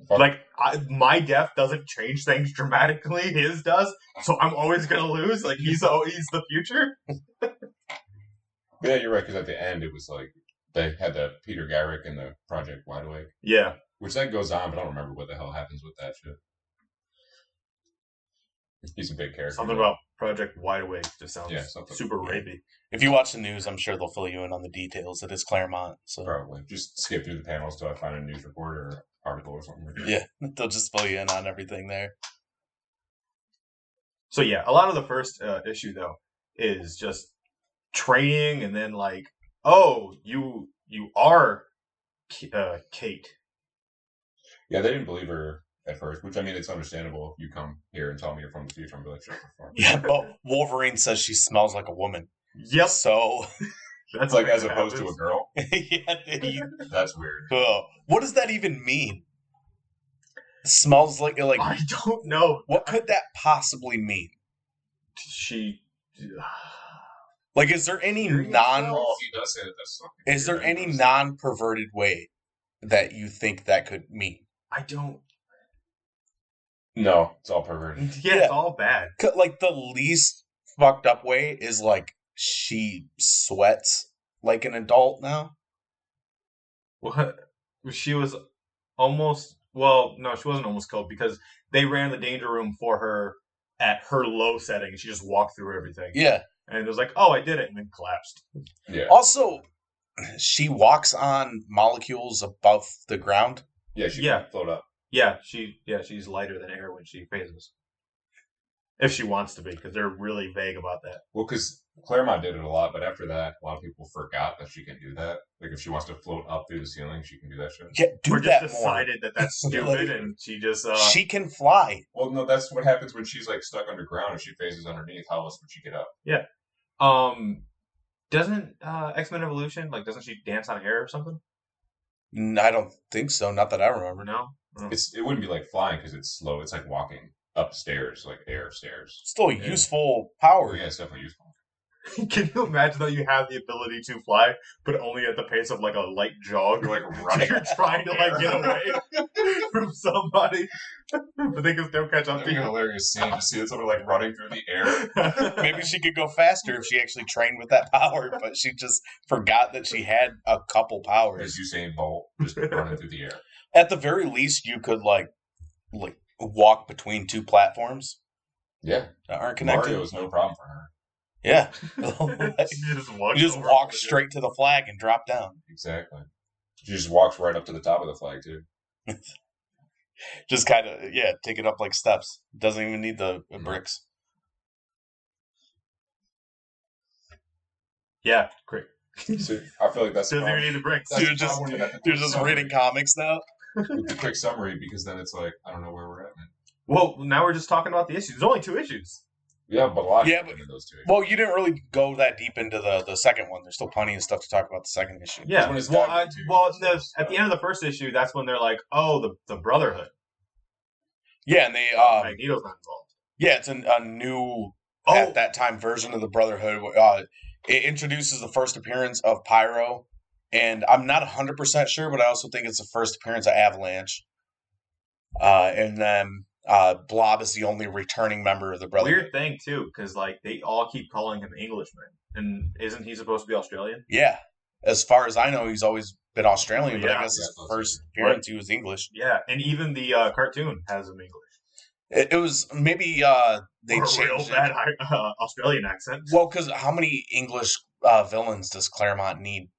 Fuck. like I, my death doesn't change things dramatically. His does. So I'm always gonna lose. Like he's he's the future. Yeah, you're right. Because at the end, it was like they had the Peter Gyrich and the Project Wide Awake, Yeah. which that goes on, but I don't remember what the hell happens with that shit. He's a big character. Something about Project Wide Awake just sounds Yeah, something. super Yeah. rapey. If you watch the news, I'm sure they'll fill you in on the details. It is Claremont, so Probably just skip through the panels till I find a news report or article or something. Yeah, <laughs> they'll just fill you in on everything there. So yeah, a lot of the first uh, issue though is just training, and then like, oh, you you are K- uh, Kate. Yeah, they didn't believe her at first, which I mean, it's understandable. If you come here and tell me you're from the future, I'm be like, shut the fuck. Yeah, but Wolverine says she smells like a woman. Yep, So <laughs> that's like as opposed to a girl. <laughs> yeah, he- That's weird. oh, what does that even mean? Smells like like I don't know. what could that possibly mean? She. Like, is there any non he does say that. That's is there any non perverted way that you think that could mean? I don't. No, it's all perverted. Yeah, <laughs> Yeah. it's all bad. Like the least fucked up way is like she sweats like an adult now. What? She was almost. Well, no, she wasn't almost killed because they ran the danger room for her at her low setting. She just walked through everything, Yeah. and it was like, "Oh, I did it," and then collapsed. Yeah, Also, she walks on molecules above the ground. yeah, she Yeah. can float up. Yeah, she yeah she's lighter than air when she phases. If she wants to be, because they're really vague about that. Well, because Claremont did it a lot, but after that, a lot of people forgot that she can do that. Like if she wants to float up through the ceiling, she can do that shit. Yeah, do Or that just more. decided that that's <laughs> stupid, Like- and she just uh, she can fly. Well, no, that's what happens when she's like stuck underground and she phases underneath. How else would she get up? Yeah. Um doesn't uh X Men Evolution like doesn't she dance on air or something? N- I don't think so. Not that I remember. Or no? No. It's it wouldn't be like flying because it's slow. It's like walking upstairs, like air stairs. Still a Yeah. useful power. Yeah, it's definitely useful. <laughs> Can you imagine that you have the ability to fly, but only at the pace of like a light jog? You're like <laughs> running. You're trying to like get away <laughs> from somebody, but they can still catch up That'd to be a you. hilarious scene to see someone like running through the air. Maybe she could go faster if she actually trained with that power, but she just forgot that she had a couple powers. As powers. Usain Bolt just running through the air. At the very least, you could like like walk between two platforms Yeah, that aren't connected. Mario is no problem for her. Yeah, <laughs> <laughs> you just walk, you just walk straight to the flag and drop down. Exactly. She just walks right up to the top of the flag too. <laughs> Just kind of yeah, take it up like steps. Doesn't even need the, the Mhm. bricks. Yeah, great. So I feel like that's the Doesn't even need the bricks. That's You're just- you have the You're just summary. reading comics now. with the quick summary because then it's like I don't know where we're at. Man. Well, now we're just talking about the issues. There's only two issues. Yeah, but a lot. Yeah, but- in those two. Well, you didn't really go that deep into the the second one. There's still plenty of stuff to talk about the second issue. Yeah. one is Well, I, into. well, the, at the end of the first issue, that's when they're like, "Oh, the the Brotherhood." Yeah, and they Uh, um Magneto's not involved. yeah, it's an, a new Oh, at that time version of the Brotherhood. Uh, it introduces the first appearance of Pyro, and I'm not 100% sure, but I also think it's the first appearance of Avalanche. Uh, and then uh, Blob is the only returning member of the Brotherhood. weird thing too, because like they all keep calling him Englishman, and isn't he supposed to be Australian? Yeah. As far as I know, he's always been Australian, but I guess his first weird. appearance he was English. Yeah, and even the uh, cartoon has him English. It, it was maybe uh, they or a changed real it. bad uh, Australian accent. Well, because how many English uh, villains does Claremont need?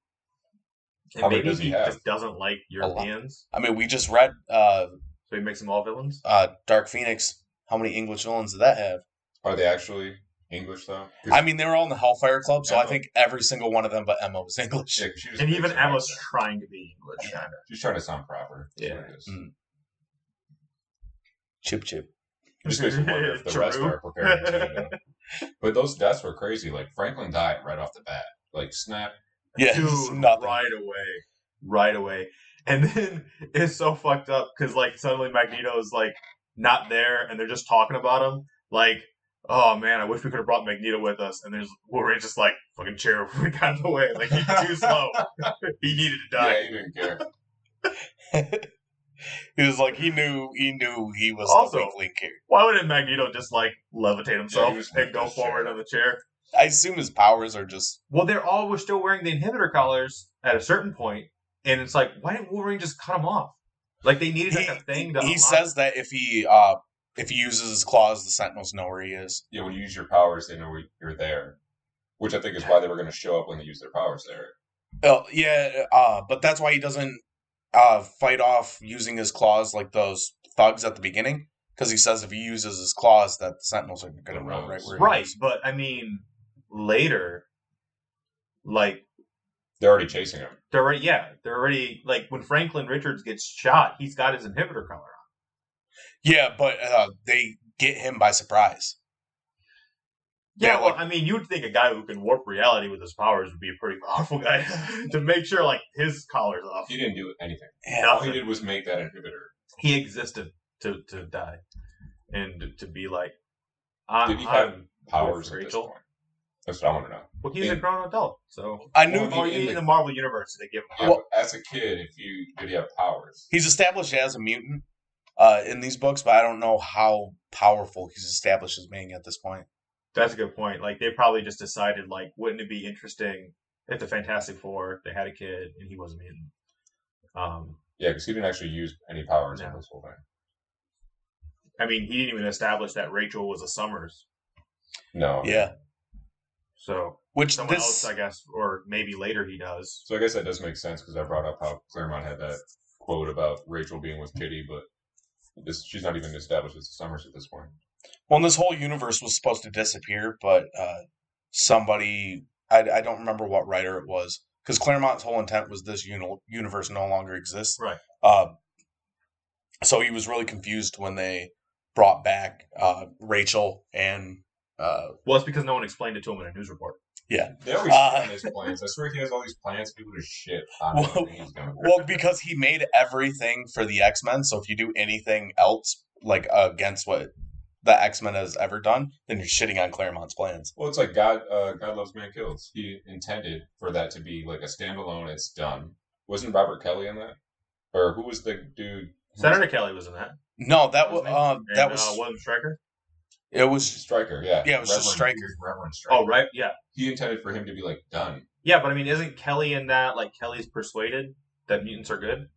and maybe he he just doesn't like Europeans, I mean, we just read uh, so he makes them all villains. uh, Dark Phoenix. How many English villains did that have? Are they actually English though? I mean, they were all in the Hellfire Club, so I think every single one of them but Emma was <laughs> English. Yeah, 'cause she was And even big Emma's accent. trying to be English. Yeah, she's trying to sound proper. Yeah. what it is. Mm. Chip chip. Just makes me wonder if the rest are <laughs> preparing to. You know? But those deaths were crazy. Like Franklin died right off the bat. Like snap. Yeah, <laughs> Dude, nothing. right away, right away. And then <laughs> it's so fucked up because like suddenly Magneto's like not there, and they're just talking about him. Like, oh man, I wish we could have brought Magneto with us. And there's Wolverine's just like fucking chair we got in the way. Like he's too slow. <laughs> he needed to die. Yeah, he didn't care. <laughs> he was like he knew he knew he was Also- the weak link here. Why wouldn't Magneto just like levitate himself Yeah, and go forward chair. on the chair? I assume his powers are just Well, they're all were still wearing the inhibitor collars at a certain point, and it's like, why didn't Wolverine just cut him off? Like they needed like he, a thing to. he unlock- says that if he uh if he uses his claws, the Sentinels know where he is. Yeah, when you use your powers, they know you're there. Which I think is why they were going to show up when they use their powers there. Oh yeah, uh, but that's why he doesn't uh fight off using his claws like those thugs at the beginning. Because he says if he uses his claws, that the Sentinels are going to Who run right where he right, is. but I mean, later, like They're already chasing him. they're already, yeah, they're already like when Franklin Richards gets shot, he's got his inhibitor collar on. Yeah, but uh, they get him by surprise. Yeah, Yeah, well, like- I mean, you'd think a guy who can warp reality with his powers would be a pretty <laughs> powerful guy to make sure like his collar's off. He didn't do anything. Yeah, All he did was make that inhibitor. He existed to to die and to, to be like, I'm, Did he have I'm Powers with at this Rachel. point. That's what I want to know. Well, he's a grown adult, so. I knew Oh, in in the- the Marvel universe, they give him. Well- as a kid, if you did he have powers? he's established as a mutant uh, in these books, but I don't know how powerful he's established as being at this point. That's a good point. Like they probably just decided, like, wouldn't it be interesting if the Fantastic Four they had a kid and he was a mutant? Um, Yeah, because he didn't actually use any powers in this whole thing. I mean, he didn't even establish that Rachel was a Summers. No. Yeah, So which someone this else, I guess, or maybe later he does. So I guess that does make sense because I brought up how Claremont had that quote about Rachel being with Kitty, but this she's not even established as a Summers at this point. well, this whole universe was supposed to disappear, but uh, somebody I, I don't remember what writer it was because Claremont's whole intent was this uni- universe no longer exists. Right. Uh, so he was really confused when they brought back uh, Rachel and uh, Well, it's because no one explained it to him in a news report. Yeah. They always Uh, shit his plans. I swear he has all these plans. People just shit on Well- everything he's gonna. well because he made everything for the X Men. So if you do anything else like against what the X Men has ever done, then you're shitting on Claremont's plans. Well, it's like God. Uh, God loves man kills. He intended for that to be like a standalone. It's done. Wasn't Robert Kelly in that? Or who was the dude? Senator was- Kelly was in that. No, that was Wasn't um, And, that was uh, William Stryker. It was Stryker, Yeah, Yeah, it was just Stryker. Reverend Stryker. Oh right, yeah, He intended for him to be like done. yeah. But I mean, isn't Kelly in that? Like Kelly's persuaded that mutants are good,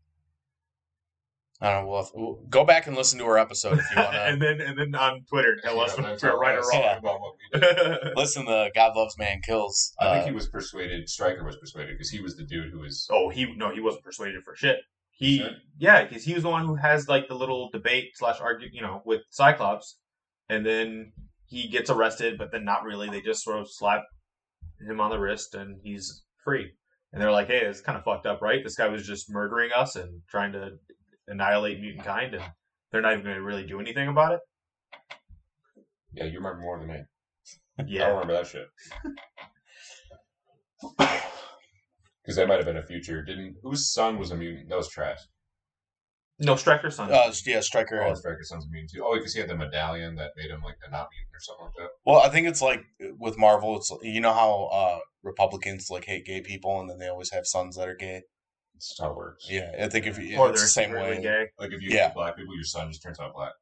I don't know. We'll, have- we'll go back and listen to our episode if you want to <laughs> and then and then on Twitter tell us Yeah, if that's we're all right or wrong. about what we did. <laughs> listen to God Loves Man Kills. I think Uh, he was persuaded. Stryker was persuaded because he was the dude who was. oh, he no, he wasn't persuaded for shit. He Sure. yeah, because he was the one who has like the little debate slash argue, you know, with Cyclops, and then he gets arrested, but then not really. They just sort of slap him on the wrist, and he's free. And they're like, "Hey, it's kind of fucked up, right? This guy was just murdering us and trying to annihilate mutant kind, and they're not even going to really do anything about it." Yeah, you remember more than me. Yeah, I don't remember that shit. <laughs> Because that might have been a future. Didn't whose son was a mutant? That was trash. No Stryker's son. uh, yeah, Stryker. Oh, Stryker's son's a mutant too. Oh, because he had the medallion that made him like a not mutant or something like that. Well, I think it's like with Marvel. It's you know how uh, Republicans like hate gay people, and then they always have sons that are gay. That's how it works. Yeah, I think if you, or it's they're the same way. gay. Like if you Yeah. black people, your son just turns out black.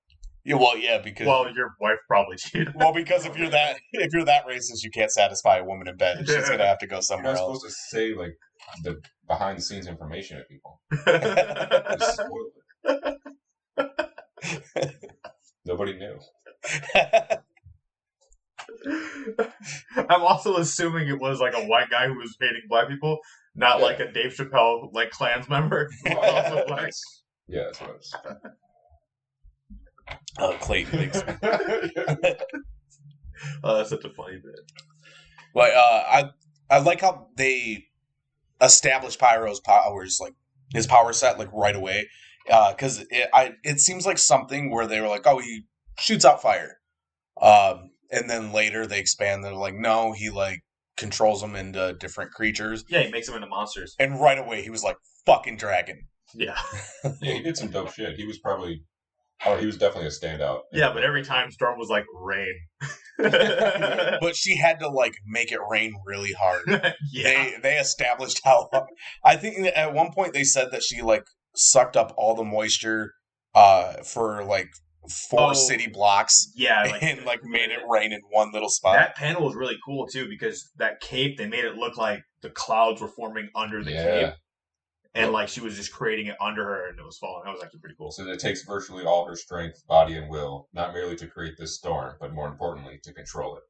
Yeah, well, yeah, because Well, your wife probably <laughs> cheated. well, because if you're that if you're that racist, you can't satisfy a woman in bed. She's gonna <laughs> have to go You're somewhere not else. supposed to say like the behind the scenes information to people. <laughs> Just spoil it. Nobody knew. <laughs> I'm also assuming it was like a white guy who was hating black people, not Yeah. like a Dave Chappelle like Klans member. who also black. Yeah, that's what it was. uh, <laughs> Clayton <laughs> Oh, that's such a funny bit. But uh, I I like how they established Pyro's powers, like his power set, like right away, because it I it seems like something where they were like, oh, he shoots out fire, um, and then later they expand. They're like, no, he like controls them into different creatures, Yeah, he makes them into monsters. and right away he was like, fucking dragon. Yeah, <laughs> Yeah, he did some dope shit. He was probably, oh, he was definitely a standout. yeah, but every time Storm was like rain. <laughs> But she had to like make it rain really hard. <laughs> yeah, they they established how I think at one point they said that she like sucked up all the moisture uh for like four Oh. city blocks yeah, <laughs> like, and like made it rain in one little spot. that panel was really cool too because that cape they made it look like the clouds were forming under the Yeah. cape, and like she was just creating it under her and it was falling. That was actually pretty cool. So it takes virtually all her strength, body, and will, not merely to create this storm, but more importantly, to control it.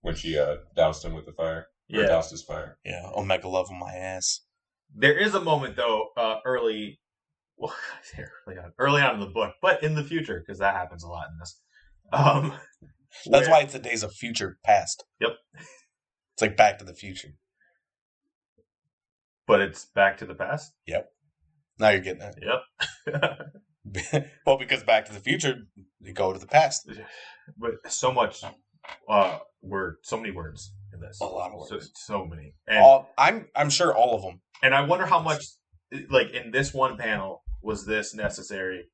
When she uh, doused him with the fire, or Yeah. doused his fire. yeah, Omega love on my ass. There is a moment though, uh, early, well, <laughs> early on, early on in the book, but in the future because that happens a lot in this. Um, <laughs> That's where- why it's the days of future past. Yep. <laughs> It's like Back to the Future. But it's back to the past. Yep. Now you're getting it. Yep. well, because Back to the Future, you go to the past. but so much uh word, so many words in this. A lot of So, words. so many. And All I'm I'm sure all of them. and I wonder how much like in this one panel was this necessary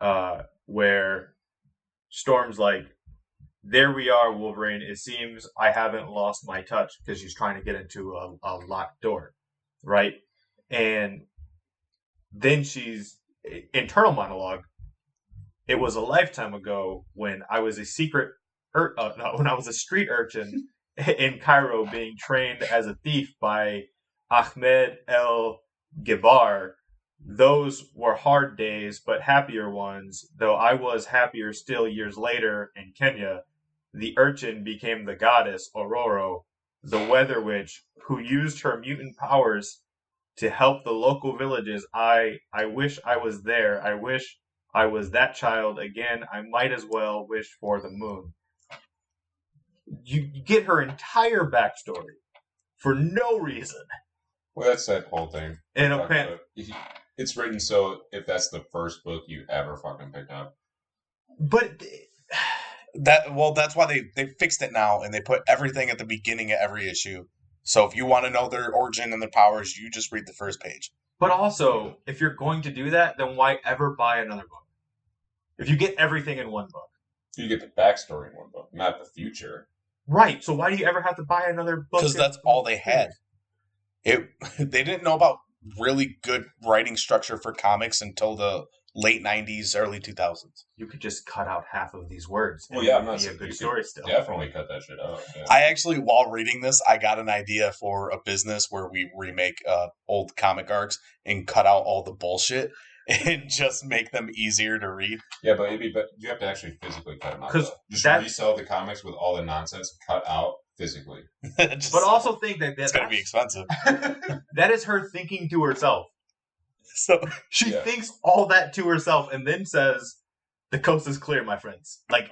uh where Storm's like there we are Wolverine it seems I haven't lost my touch because she's trying to get into a, a locked door right and then she's internal monologue it was a lifetime ago when I was a secret ur- uh, no, when I was a street urchin <laughs> in Cairo being trained as a thief by Ahmed El Gibar. Those were hard days, but happier ones, though I was happier still years later in Kenya. The urchin became the goddess Ororo, the weather witch, who used her mutant powers to help the local villages. I I wish I was there. I wish I was that child again. I might as well wish for the moon. You get her entire backstory for no reason. Well, that's that whole thing. And a Talk pan- about- It's written so if that's the first book you ever fucking picked up. but That well, that's why they they fixed it now and they put everything at the beginning of every issue. So if you want to know their origin and their powers, you just read the first page. but also, if you're going to do that, then why ever buy another book? If you get everything in one book, You get the backstory in one book, not the future. Right. So why do you ever have to buy another book? because that's all they had. It <laughs> they didn't know about really good writing structure for comics until the late '90s, early 2000s. You could just cut out half of these words. Well, and yeah, it I'm would not be a good you story still. Definitely cut that shit out. Yeah. I actually, while reading this, I got an idea for a business where we remake uh, old comic arcs and cut out all the bullshit <laughs> and just make them easier to read. yeah, but it'd be, but you have to actually physically cut them out. 'Cause though. Just that- resell the comics with all the nonsense cut out physically. <laughs> Just- But also think that, that's gonna be expensive. <laughs> that is her thinking to herself. So She Yeah. thinks all that to herself and then says, "The coast is clear, my friends." Like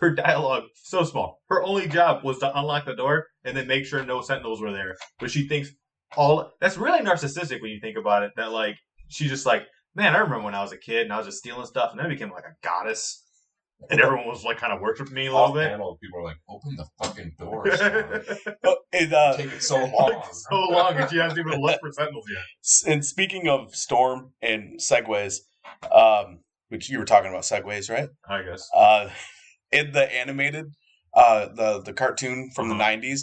her dialogue, so small. Her only job was to unlock the door and then make sure no sentinels were there. But she thinks all that's really narcissistic when you think about it. That like she's just like, man, I remember when I was a kid and I was just stealing stuff, and then I became like a goddess, and everyone was like kind of worshiping me a little Off bit. panel, people are like, "Open the fucking door!" Storm. oh, it, uh, Take it so long. so long, and she hasn't even looked for sentinels yet. And speaking of Storm and segues, um, which you were talking about segues, right? I guess. Uh, <laughs> in the animated, uh, the the cartoon from Uh-huh. the '90s,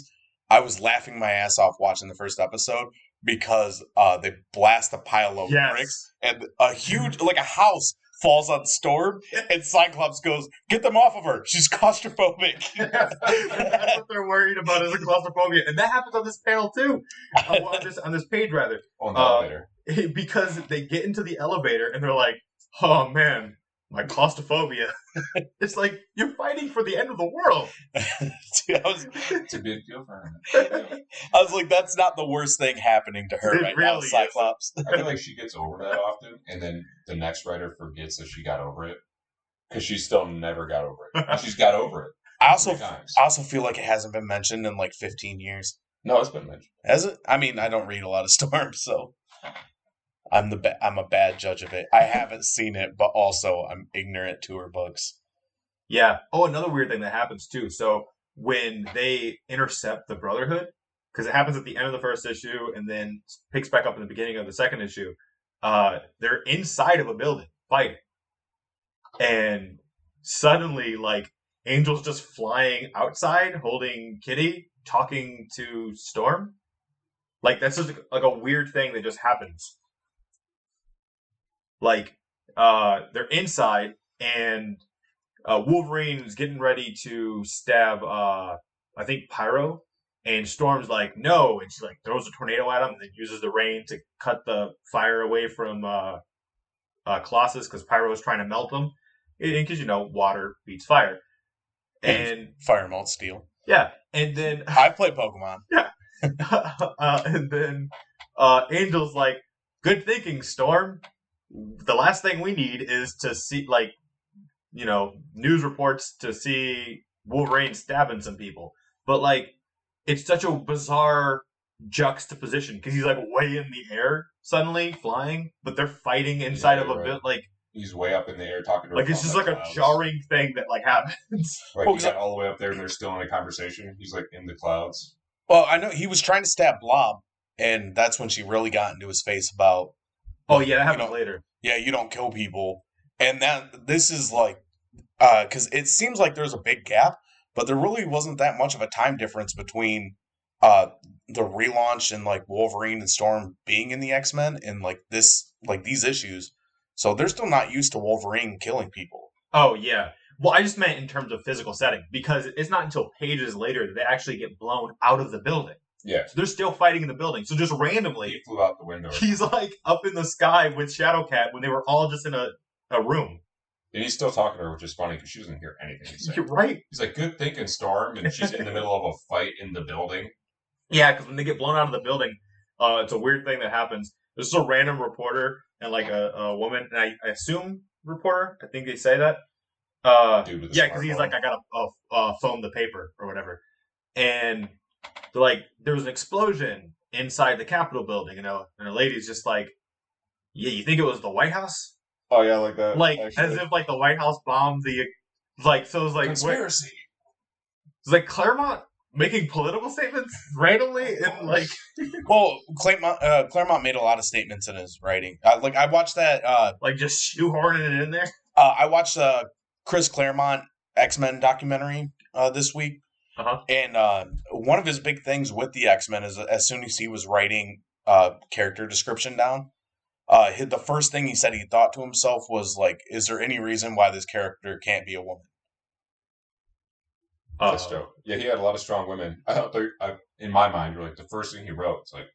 I was laughing my ass off watching the first episode because uh, they blast a pile of Yes. bricks and a huge, like a house, falls on Storm, and Cyclops goes, "Get them off of her! She's claustrophobic." <laughs> That's what they're worried about is the claustrophobia, and that happens on this panel too. Uh, on this on this page rather, on the Uh, elevator. <laughs> because they get into the elevator and they're like, "Oh man, my claustrophobia." <laughs> it's like you're fighting for the end of the world. <laughs> Dude, I was, It's a big deal for her. <laughs> I was like, "That's not the worst thing happening to her It right now, really isn't. Cyclops." I feel like she gets over that often, and then the next writer forgets that she got over it because she still never got over it. She's got over it. I also, times. I also feel like it hasn't been mentioned in like 15 years. No, it's been mentioned. Has it? I mean, I don't read a lot of Storm, so I'm the ba- I'm a bad judge of it. I haven't seen it, but also I'm ignorant to her books. Yeah. Oh, another weird thing that happens too. So when they intercept the Brotherhood, because it happens at the end of the first issue and then picks back up in the beginning of the second issue, uh, they're inside of a building fighting, and suddenly, like Angel's just flying outside, holding Kitty, talking to Storm. Like that's just like a weird thing that just happens. Like, uh, they're inside and uh, Wolverine is getting ready to stab, uh, I think Pyro, and Storm's like, no, and she like throws a tornado at him, and then uses the rain to cut the fire away from uh, uh, Colossus because Pyro is trying to melt him, because you know water beats fire, and Fire Malt Steel. yeah, and then <laughs> I play Pokemon. <laughs> uh, and then uh, Angel's like, "Good thinking, Storm. The last thing we need is to see, like, you know, news reports to see Wolverine stabbing some people." But like, it's such a bizarre juxtaposition because he's like way in the air suddenly flying, but they're fighting inside Yeah, of a right. bit like He's way up in the air talking to like it's just the like a jarring thing that like happens. <laughs> Like Well, he got all the way up there and they're still in a conversation. He's like in the clouds. Well, I know he was trying to stab Blob, and that's when she really got into his face about, oh yeah, that happens know, later. yeah, you don't kill people, and that this is like, because it seems like there's a big gap, but there really wasn't that much of a time difference between uh the relaunch and like Wolverine and Storm being in the X Men and like this like these issues. So they're still not used to Wolverine killing people. Oh yeah. Well, I just meant in terms of physical setting because it's not until pages later that they actually get blown out of the building. Yeah. So they're still fighting in the building. So just randomly, He flew out the window. he's like up in the sky with Shadowcat when they were all just in a, a room. And he's still talking to her, which is funny because she doesn't hear anything he's saying. <laughs> You're right. He's like, good thinking, Storm. And she's in the middle of a fight in the building. Yeah, because when they get blown out of the building, uh, it's a weird thing that happens. This is a random reporter and like a, a woman, and I, I assume reporter. I think they say that. Uh, Dude yeah, because he's like, I gotta uh, uh, phone the paper or whatever, and they're like, there was an explosion inside the Capitol building, you know, and the lady's just like, yeah, you think it was the White House? Oh, yeah, like that. Like as if like the White House bombed the, like so it was like what, Conspiracy. it's like Claremont making political statements randomly and like Well, Claremont, uh, Claremont made a lot of statements in his writing. Uh, like I watched that. Uh, like just shoehorning it in there. uh, I watched uh, Chris Claremont X Men documentary uh, this week, Uh-huh. and uh, one of his big things with the X Men is as soon as he was writing uh, character description down, uh, the first thing he said he thought to himself was like, "Is there any reason why this character can't be a woman?" Uh, That's dope. Yeah, he had a lot of strong women. I thought, there- I, in my mind, like the first thing he wrote, it's like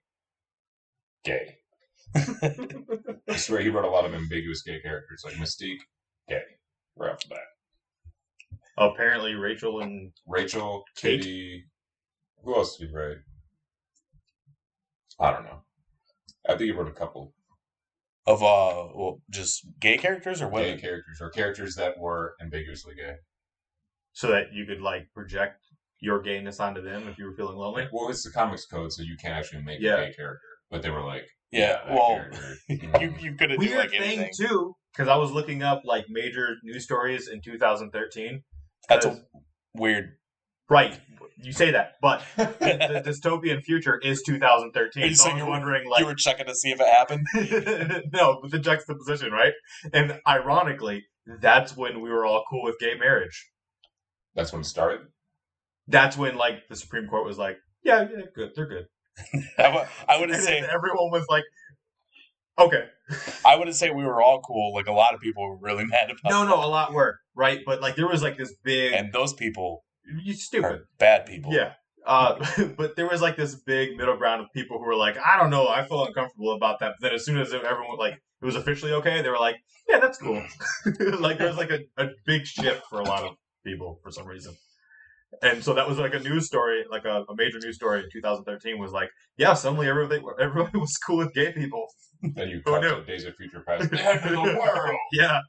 gay. <laughs> I swear he wrote a lot of ambiguous gay characters, like Mystique, gay, right off the bat. Apparently, Rachel and Rachel, Kate. Katie, who else did he write? I don't know. I think he wrote a couple Of uh, well, just gay characters or what? gay women? characters or characters that were ambiguously gay. so that you could like project your gayness onto them if you were feeling lonely. Well, it's the comics code, so you can't actually make Yeah. a gay character. But they were like, Yeah, that well, character. <laughs> you you could have do Weird like thing anything. too, because I was looking up like major news stories in 2013. That's a weird. right. You say that, but <laughs> the dystopian future is 2013. So So you were- wondering, like, you were checking to see if it happened. <laughs> no, with the juxtaposition, right? And ironically, that's when we were all cool with gay marriage. That's when it started. That's when like the Supreme Court was like, yeah, yeah, good, they're good. <laughs> I would I And say everyone was like, okay. I wouldn't say we were all cool. Like a lot of people were really <laughs> mad about. No, no, a lot were right, but like there was like this big, And those people you stupid, bad people. yeah. Uh, <laughs> but there was like this big middle ground of people who were like, I don't know, I feel uncomfortable about that. But then as soon as everyone like it was officially okay, they were like, yeah, that's cool. <laughs> like there was like a, a big shift for a lot of people for some reason. And so that was like a news story, like a, a major news story in 2013 was like, yeah, suddenly everybody everybody was cool with gay people. Then you Oh, cut no. to Days of Future Past. The end of the world. <laughs> Yeah.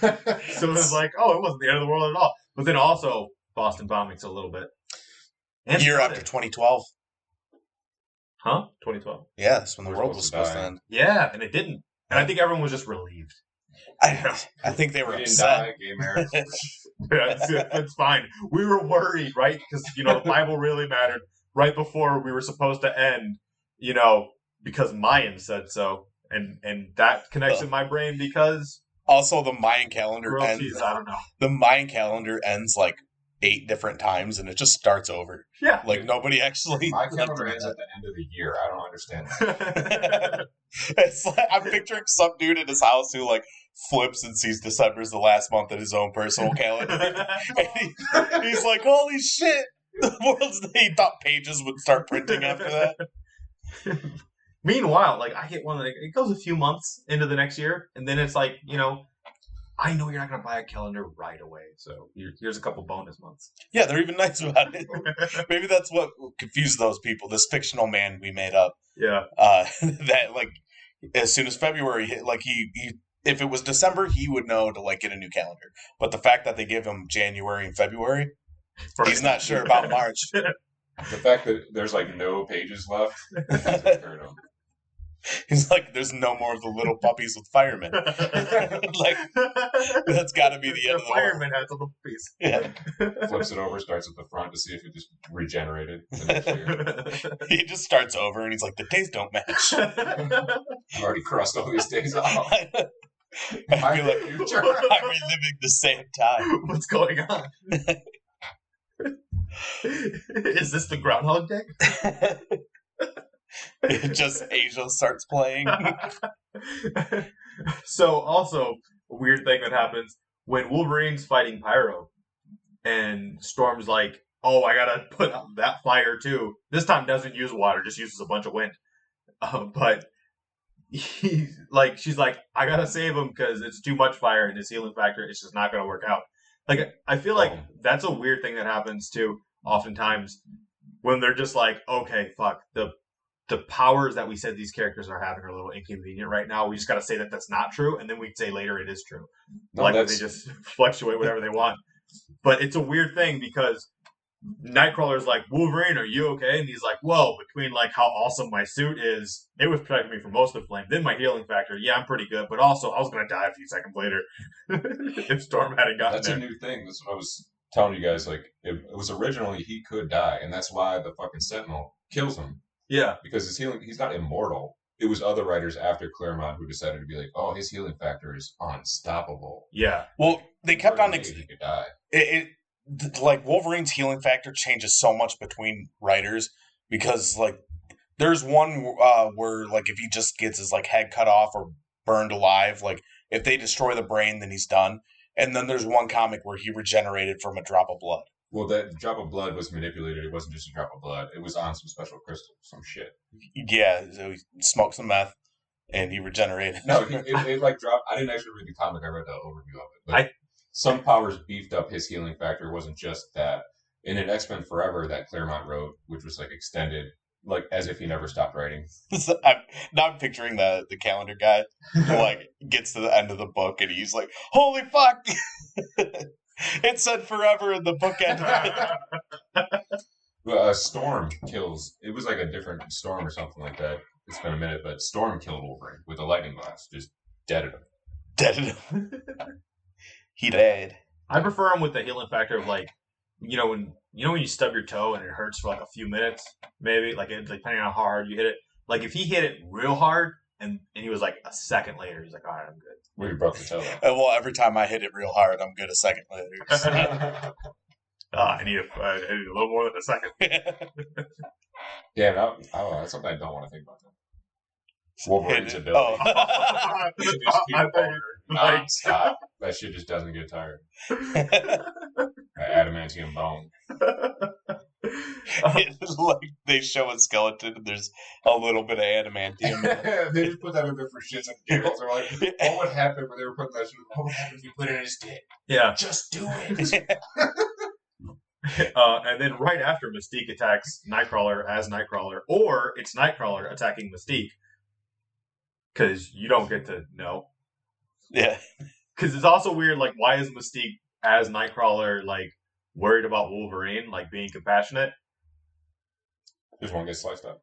So it was <laughs> like, oh, it wasn't the end of the world at all. But then also Boston bombings a little bit. And Year after 2012. huh? 2012. Yeah, that's when the world was supposed supposed to to end. Yeah, and it didn't. And I think everyone was just relieved. I, I think they were We didn't upset. die. Gay marriage. <laughs> That's, that's fine. We were worried, right? Because you know the Bible really mattered. Right before we were supposed to end, you know, because Mayan said so, and and that connects uh, in my brain because Also, the Mayan calendar grilled ends. cheese. I don't know. The Mayan calendar ends like eight different times, and it just starts over. Yeah. Like nobody actually. My <laughs> calendar ends at the end of the year. I don't understand that. <laughs> it's like I'm picturing some dude in his house who like flips and sees December is the last month in his own personal calendar. <laughs> And he, he's like, "Holy shit!" The world's. He thought pages would start printing after that. Meanwhile, like I get one that it goes a few months into the next year, and then it's like you know, I know you're not going to buy a calendar right away, so here- here's a couple bonus months. Yeah, they're even nice about it. <laughs> Maybe that's what confused those people. This fictional man we made up. yeah, Uh, <laughs> that like as soon as February hit, like he, he if it was December, he would know to like get a new calendar. But the fact that they give him January and February, he's not sure about March. <laughs> The fact that there's like no pages left doesn't occur to him. <laughs> He's like, there's no more of the little <laughs> puppies with firemen. <laughs> like that's got to be the end of the world. fireman has a little piece. Yeah, Flips it over, starts at the front to see if it just regenerated the next year. he just starts over and he's like, the days don't match. I've already crossed all these days off. I I'm feel the like future. I'm reliving the same time. What's going on? Is this the Groundhog Day? <laughs> It just Asia starts playing. <laughs> so also a weird thing that happens when Wolverine's fighting Pyro and Storm's like, "Oh, I gotta put out that fire too." This time doesn't use water, just uses a bunch of wind. <laughs> Uh, but he like she's like, "I gotta save him because it's too much fire and his healing factor is just not gonna work out." Like I feel like Oh. that's a weird thing that happens too. Oftentimes when they're just like, "Okay, fuck the." The powers that we said these characters are having are a little inconvenient right now. We just got to say that that's not true, and then we say later it is true No, like they just <laughs> fluctuate whatever they want. But it's a weird thing because Nightcrawler's like, Wolverine, are you okay? And he's like, Whoa, between like how awesome my suit is, it was protecting me from most of the flame. Then my healing factor, yeah, I'm pretty good, but also I was gonna die a few seconds later <laughs> if Storm hadn't gotten that's a new thing. That's what I was telling you guys. Like it, it was originally he could die, and that's why the fucking Sentinel kills him yeah, because his healing. He's not immortal. It was other writers after Claremont who decided to be like, oh, his healing factor is unstoppable. yeah, Well, they kept on Ex- ex- he could die. it, it like Wolverine's healing factor changes so much between writers because like there's one uh where like if he just gets his like head cut off or burned alive, like if they destroy the brain, then he's done. And then there's one comic where he regenerated from a drop of blood. Well, that drop of blood was manipulated. It wasn't just a drop of blood. It was on some special crystal, some shit. Yeah, so he smoked some meth and he regenerated. No, it, it, it <laughs> like dropped. I didn't actually read the comic. I read the overview of it. But I- some powers beefed up his healing factor. It wasn't just that. In an X Men Forever that Claremont wrote, which was like extended, like as if he never stopped writing. <laughs> So I'm, now I'm picturing the the calendar guy who like <laughs> gets to the end of the book and he's like, "Holy fuck!" It said forever in the bookend. Well, uh, Storm kills. It was like a different Storm or something like that. It's been a minute, but Storm killed Wolverine with a lightning blast, just deaded him. Dead. him. he dead. I prefer him with the healing factor of like, you know, when you know when you stub your toe and it hurts for like a few minutes, maybe like it, depending on how hard you hit it. Like if he hit it real hard and and he was like a second later, he's like, all right, I'm good. Where he broke the toe. Uh, well, every time I hit it real hard, I'm good a second later. <laughs> though. Ah, I need a, I need a little more than a second. <laughs> Damn, I, I don't know. That's something I don't want to think about. Though. Wolverine's Hit ability. Oh. I to just keep thought going you- like, nonstop. That shit just doesn't get tired. <laughs> That adamantium bone. It's <laughs> like they show a skeleton and there's a little bit of adamantium. <laughs> they just put that in there for shits and giggles. They're like, <laughs> what would happen when they were putting that shit? What would happen if you put it in his dick? yeah. Just do it. Uh, and then right after Mystique attacks Nightcrawler as Nightcrawler, or it's Nightcrawler attacking Mystique, because you don't get to know. yeah. Because it's also weird. Like, why is Mystique as Nightcrawler like worried about Wolverine, like being compassionate? Just one gets sliced up.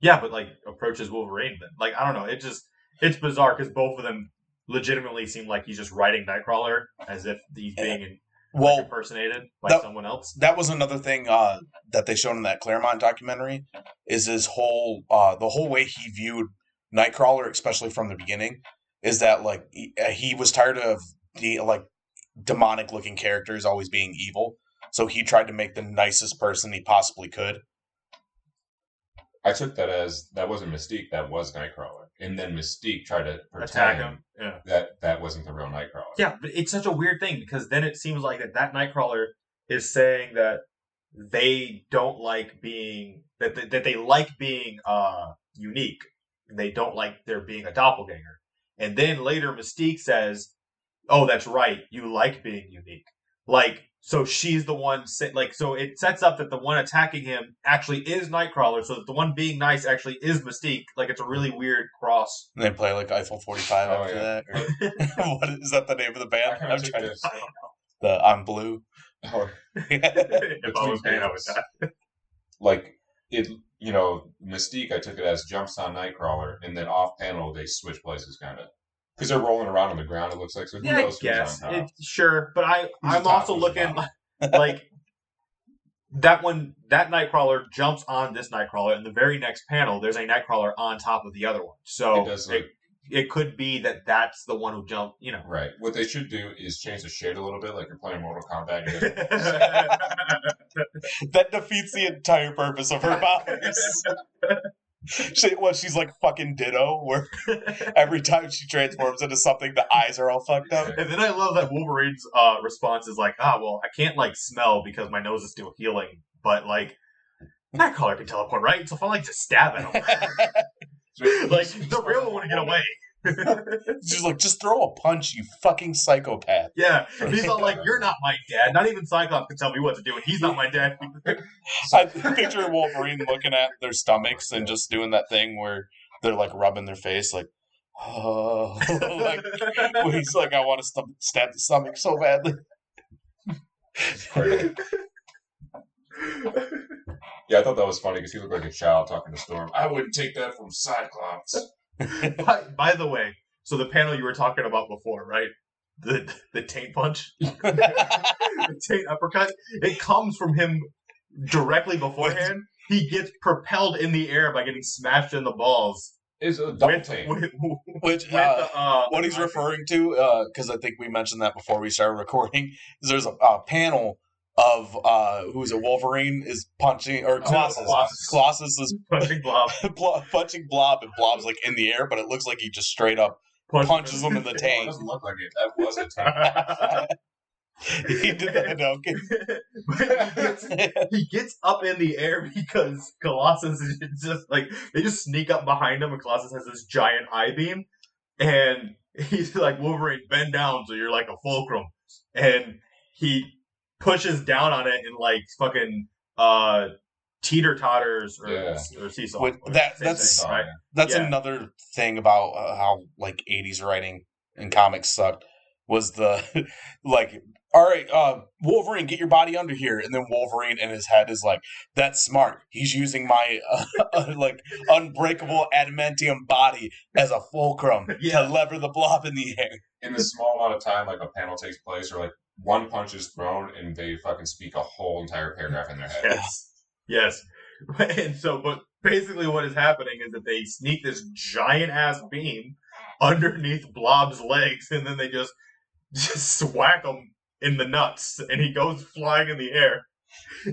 Yeah, but like approaches Wolverine. But like, I don't know. It just it's bizarre because both of them legitimately seem like he's just writing Nightcrawler as if he's being in, Well, impersonated by that- someone else. that was another thing uh, that they showed in that Claremont documentary is his whole uh, the whole way he viewed Nightcrawler, especially from the beginning, is that like he, uh, he was tired of the like demonic looking characters always being evil, so he tried to make the nicest person he possibly could. I took that as that wasn't Mystique, that was Nightcrawler. And then Mystique tried to Attack him. Yeah. that that wasn't the real Nightcrawler. Yeah, but it's such a weird thing because then it seems like that that Nightcrawler is saying that they don't like being that that, that they like being uh unique. They don't like there being a doppelganger. And then later Mystique says, "Oh, that's right. You like being unique." Like so she's the one sa- like so it sets up that the one attacking him actually is Nightcrawler so that the one being nice actually is Mystique. Like it's a really weird cross. And they play like Eiffel forty five Oh, after yeah. that. Or, <laughs> <laughs> what is that the name of the band? kinda I'm took trying to this. <laughs> the I'm blue. Oh, if I was paying out with that. like it you know mystique i took it as jumps on nightcrawler and then off panel they switch places kind of because they're rolling around on the ground it looks like so who Yeah, I knows who's guess. on top It, sure, but I Who's I'm top, also looking bottom? <laughs> like that one that Nightcrawler jumps on this Nightcrawler, and the very next panel there's a Nightcrawler on top of the other one. So it does it, look it could be that that's the one who jumped. You know. right what they should do is change the shade a little bit like you're playing mortal kombat <laughs> you <laughs> that defeats the entire purpose of her powers. <laughs> she, well, she's like fucking Ditto, where <laughs> every time she transforms into something, the eyes are all fucked up. and then I love that Wolverine's uh, response is like, ah, well, I can't like smell because my nose is still healing, but like. Nightcrawler can teleport, right? So if I like just stab at him, <laughs> like the real one would get away. She's like, just throw a punch, you fucking psychopath. Yeah, he's all like, "You're not my dad." Not even Cyclops can tell me what to do, and he's not my dad. <laughs> I picture Wolverine looking at their stomachs and just doing that thing where they're like rubbing their face, like, oh, <laughs> like when he's like, I want to st- stab the stomach so badly. Yeah i thought that was funny because he looked like a child talking to storm i wouldn't take that from cyclops <laughs> by, by the way, so the panel you were talking about before, right? The the taint punch, <laughs> the taint uppercut. It comes from him directly beforehand. He gets propelled in the air by getting smashed in the balls Is a double with, take. with, with Which the, uh, uh, what he's referring to, because I think we mentioned that before we started recording, is there's a, a panel of uh, who's a Wolverine is punching or Colossus. Colossus. Colossus is <laughs> punching blob <laughs> Blo- punching Blob, and Blob's like in the air, but it looks like he just straight up punches him in the <laughs> It tank. doesn't look like it. That was a tank. he did that. No, okay. he gets, he gets up in the air because Colossus is just like they just sneak up behind him, and Colossus has this giant I-beam, and he's like Wolverine, bend down so you're like a fulcrum, and he pushes down on it and like fucking uh teeter totters or Yeah. or seesaw. With- Same that- that's- Oh, right. That's Yeah. another thing about uh, how like '80s writing and comics sucked. Was the <laughs> like, all right, uh, Wolverine, get your body under here, and then Wolverine in his head is like, "That's smart. He's using my uh, <laughs> like unbreakable adamantium body as a fulcrum <laughs> Yeah. to lever the blob in the air." In the small amount of time, like a panel takes place, or like one punch is thrown, and they fucking speak a whole entire paragraph in their head. Yes. Yes. <laughs> And so, but basically, what is happening is that they sneak this giant ass beam underneath Blob's legs, and then they just <laughs> just whack him in the nuts, and he goes flying in the air.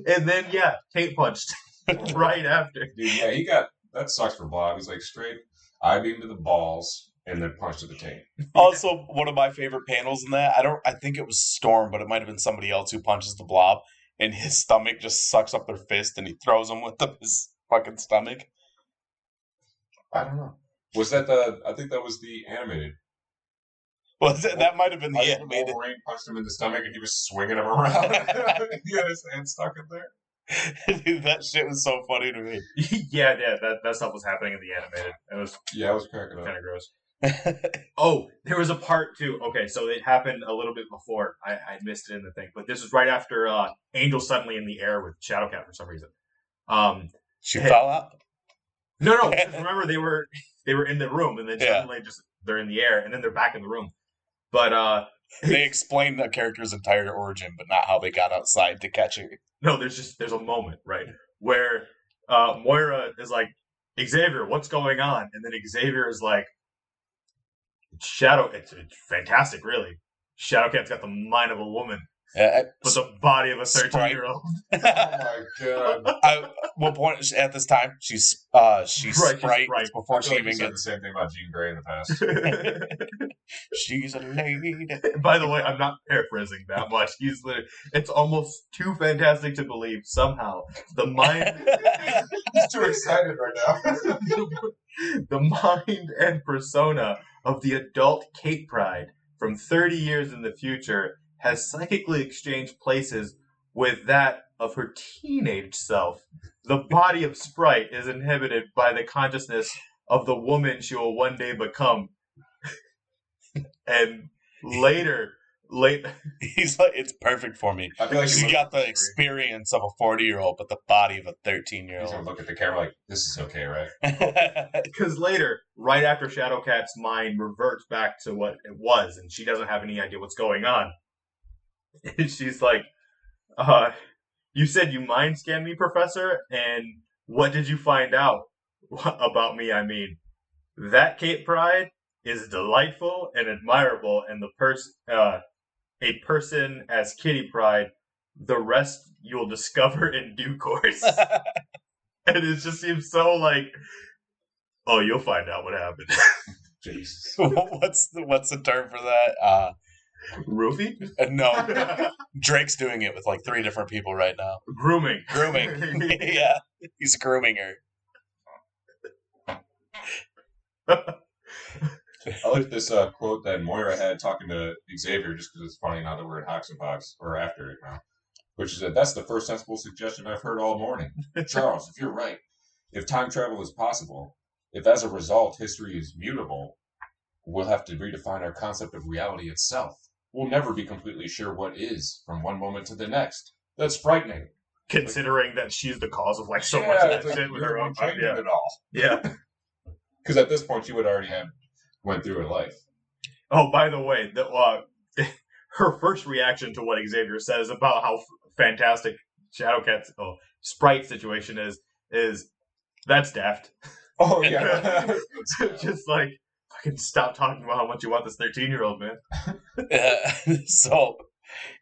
And then, yeah, tape punched <laughs> right after. Dude, yeah, he got that sucks for Blob. He's like straight I-beam to the balls and then punch to the taint. <laughs> Also, one of my favorite panels in that, I don't I think it was Storm, but it might have been somebody else who punches the blob and his stomach just sucks up their fist and he throws them with the, his fucking stomach. I don't know. Was that the? I think that was the animated. Was it, that might have been the I animated. Wolverine punched him in the stomach and he was swinging him around. he had his hand stuck in there. <laughs> Dude, that shit was so funny to me. <laughs> yeah, yeah, that, that stuff was happening in the animated. It was Yeah, I was cracking up. kind of gross. <laughs> Oh, there was a part too. Okay, so it happened a little bit before. I, I missed it in the thing, but this was right after uh, Angel suddenly in the air with Shadowcat for some reason. Um, she fell out. no, no. <laughs> remember they were they were in the room, and then Yeah. suddenly just they're in the air, and then they're back in the room. But uh, <laughs> They explain the character's entire origin, but not how they got outside to catch her. no, there's just there's a moment right where uh, Moira is like, Xavier, what's going on? And then Xavier is like, Shadow. It's, it's fantastic, really. Shadowcat's got the mind of a woman, Uh, but the body of a Sprite. thirteen-year-old. Oh my god. I, what point at this time she's uh she's Right, Sprite Sprite. before she like even you said the same thing about Jean Grey in the past. <laughs> <laughs> she's a lady. By the way, I'm not paraphrasing that much. He's literally, it's almost too fantastic to believe somehow the mind, <laughs> He's too excited right now. the mind and persona of the adult Kate Pryde from 30 years in the future has psychically exchanged places with that of her teenage self. The body of Sprite is inhibited by the consciousness of the woman she will one day become. <laughs> and later, late <laughs> He's like, it's perfect for me. I feel like She he's, got the experience of a 40 year old, but the body of a 13 year he's gonna old. look at the camera like, "This is okay, right?" <laughs> because later, right after Shadowcat's mind reverts back to what it was, and she doesn't have any idea what's going on. <laughs> And she's like, uh, "You said you mind scanned me, Professor, and what did you find out about me? I mean, that Kate Pryde is delightful and admirable, and the person, uh, a person as Kitty Pryde, the rest you'll discover in due course." <laughs> and it just seems so like, oh, you'll find out what happened. Jesus. <laughs> what's the what's the term for that? Uh, Roofie? uh, no, <laughs> Drake's doing it with like three different people right now. Grooming. Grooming. yeah, he's grooming her. I like this uh, quote that Moira had talking to Xavier, just because it's funny now that we're in HoX and PoX, or after it now, which is that that's the first sensible suggestion I've heard all morning. <laughs> Charles, if you're right, if time travel is possible, if as a result history is mutable, we'll have to redefine our concept of reality itself. We'll never be completely sure what is from one moment to the next. That's frightening. Considering that she's the cause of like so Yeah, much of that like shit with her own changing Yeah. it all. yeah. <laughs> Because at this point, you would already have went through a life. Oh, by the way, the, uh, <laughs> her first reaction to what Xavier says about how f- fantastic Shadowcat's oh, Sprite situation is is that's daft. Oh yeah. <laughs> just like fucking stop talking about how much you want this 13 year old man. Uh, <laughs> so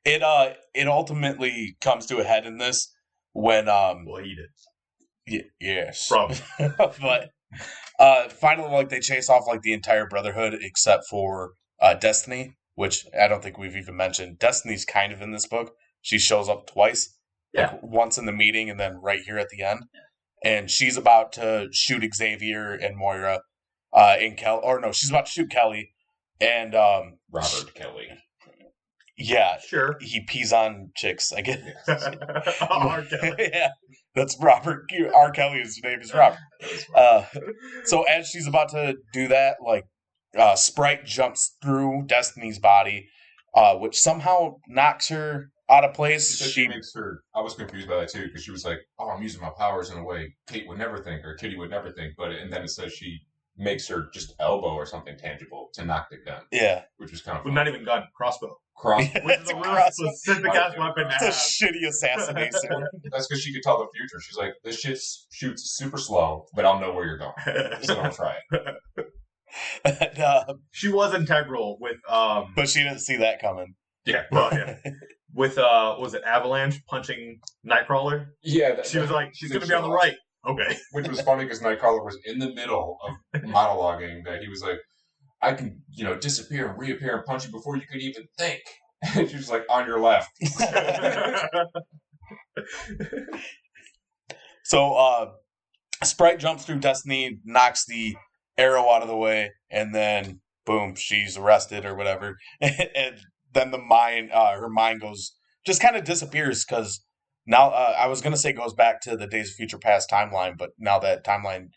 it uh it ultimately comes to a head in this when um Well, he did. y- yes From but uh finally like they chase off like the entire brotherhood except for uh destiny which i don't think we've even mentioned. Destiny's kind of in this book. She shows up twice like once in the meeting and then right here at the end. And she's about to shoot xavier and moira uh in kel or no she's about to shoot kelly and um Robert Kelly. yeah. Sure. he pees on chicks i guess. <laughs> R. Kelly. <laughs> yeah that's robert r kelly's name is robert uh so as she's about to do that, like uh, Sprite jumps through Destiny's body, uh, which somehow knocks her out of place. She she makes her. I was confused by that too because she was like, "Oh, I'm using my powers in a way Kate would never think, or Kitty would never think." But and then it says she makes her just elbow or something tangible to knock the gun, yeah, which was kind of Well, fun. not even gun, crossbow. cross. <laughs> Which is a a really specific ass weapon to it's a shitty assassination. <laughs> That's because she could tell the future. She's like, "This shit shoots super slow, but I'll know where you're going, so don't try it." <laughs> And, uh, she was integral with um but she didn't see that coming. Yeah, well, yeah. with uh what was it Avalanche punching Nightcrawler? yeah. That, She was like, she's that gonna be on the right. Okay. <laughs> which was funny because Nightcrawler was in the middle of monologuing that he was like, "I can, you know, disappear and reappear and punch you before you could even think." <laughs> And she was like, "On your left." <laughs> So uh, Sprite jumps through Destiny, knocks the arrow out of the way, and then boom, she's arrested or whatever. and then the mind, uh, her mind goes just kind of disappears because now uh, I was gonna say it goes back to the Days of Future Past timeline, but now that timeline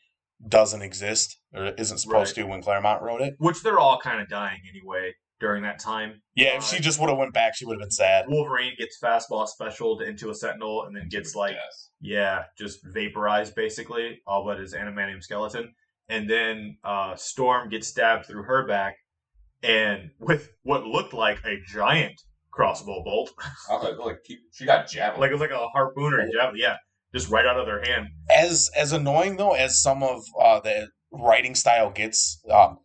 doesn't exist or isn't supposed to when Claremont wrote it. Which they're all kind of dying anyway during that time. Yeah, if she just would have went back, she would have been sad. Wolverine gets fastball specialed into a Sentinel and then gets like Yes. yeah, just vaporized basically, all but his adamantium skeleton. And then uh, Storm gets stabbed through her back, and with what looked like a giant crossbow bolt, <laughs> I was like, like she got javelin. like it was like a harpoon or a javelin, yeah, just right out of their hand. as as annoying though as some of uh, the writing style gets um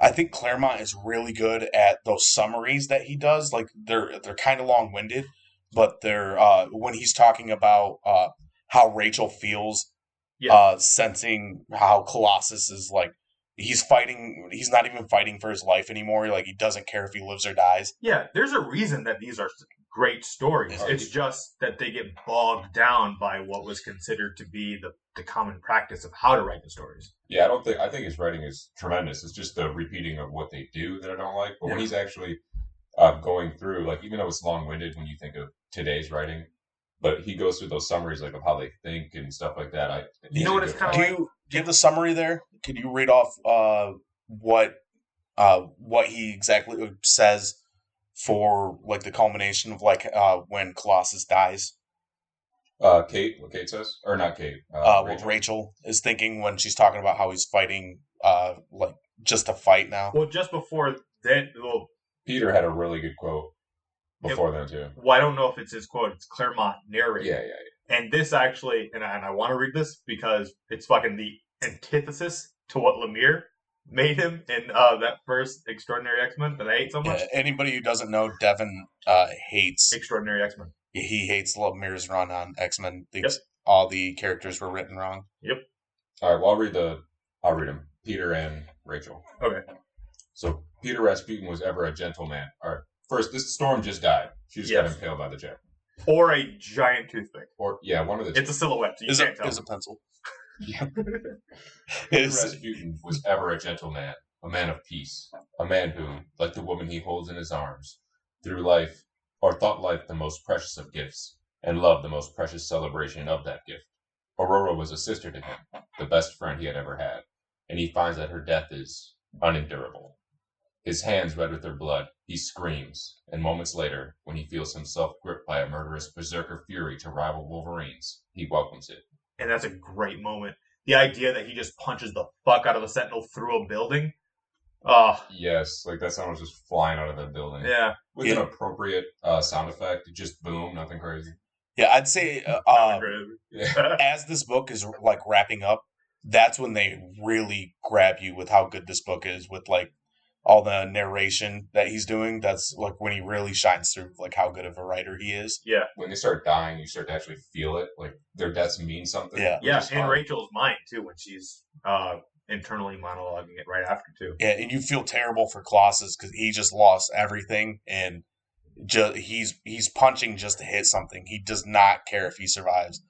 i think claremont is really good at those summaries that he does like they're they're kind of long-winded but they're uh when he's talking about uh how rachel feels Yeah. uh sensing how colossus is like he's fighting he's not even fighting for his life anymore like he doesn't care if he lives or dies Yeah, there's a reason that these are great stories. It's just that they get bogged down by what was considered to be the, the common practice of how to write the stories. yeah, I don't think I think his writing is tremendous. It's just the repeating of what they do that I don't like. But when he's actually uh, going through, like even though it's long-winded when you think of today's writing, but he goes through those summaries like of how they think and stuff like that. I You know what it's kinda do you give the summary there? Can you read off uh what uh what he exactly says for like the culmination of like uh when colossus dies? Uh, Kate, what Kate says, or not Kate, uh, uh what Rachel. rachel is thinking when she's talking about how he's fighting uh like just to fight now. Well, just before that, well, Peter had a really good quote before then too. well, I don't know if it's his quote. It's Claremont narrating. Yeah, yeah, yeah. And this actually, and I, and I want to read this because it's fucking the antithesis to what Lemire made him in uh, that first Extraordinary X Men that I hate so much. Yeah, anybody who doesn't know devin uh hates Extraordinary X Men. he hates Lemire's run on x-men thinks all the characters were written wrong Yep. All right, well, I'll read the. I'll read them. Peter and Rachel. Okay. So Peter Rasputin was ever a gentleman. All right. First, this storm just died. She just got Yes. impaled by the jet. Or a giant toothpick. Or yeah, one of the. It's a silhouette. So you is can't it tell. is a pencil <laughs> <laughs> Peter is Rasputin was ever a gentleman, a man of peace, a man who, like the woman he holds in his arms, through life or thought life the most precious of gifts, and loved the most precious celebration of that gift. Ororo was a sister to him, the best friend he had ever had, and he finds that her death is unendurable. His hands red with their blood, he screams, and moments later, when he feels himself gripped by a murderous berserker fury to rival Wolverine's, he welcomes it. and that's a great moment. The idea that he just punches the fuck out of a sentinel through a building. Oh, Yes, like that sound was just flying out of the building. yeah. with Yeah. an appropriate uh, sound effect. Just boom, nothing crazy. yeah i'd say uh, uh, Yeah. <laughs> as this book is like wrapping up, that's when they really grab you with how good this book is with like all the narration that he's doing. That's like when he really shines through like how good of a writer he is. Yeah. When they start dying, you start to actually feel it. Like their deaths mean something. Yeah. which Yeah, and fun. Rachel's mind too when she's uh internally monologuing it right after too. Yeah, and you feel terrible for Colossus because he just lost everything and just he's he's punching just to hit something. He does not care if he survives.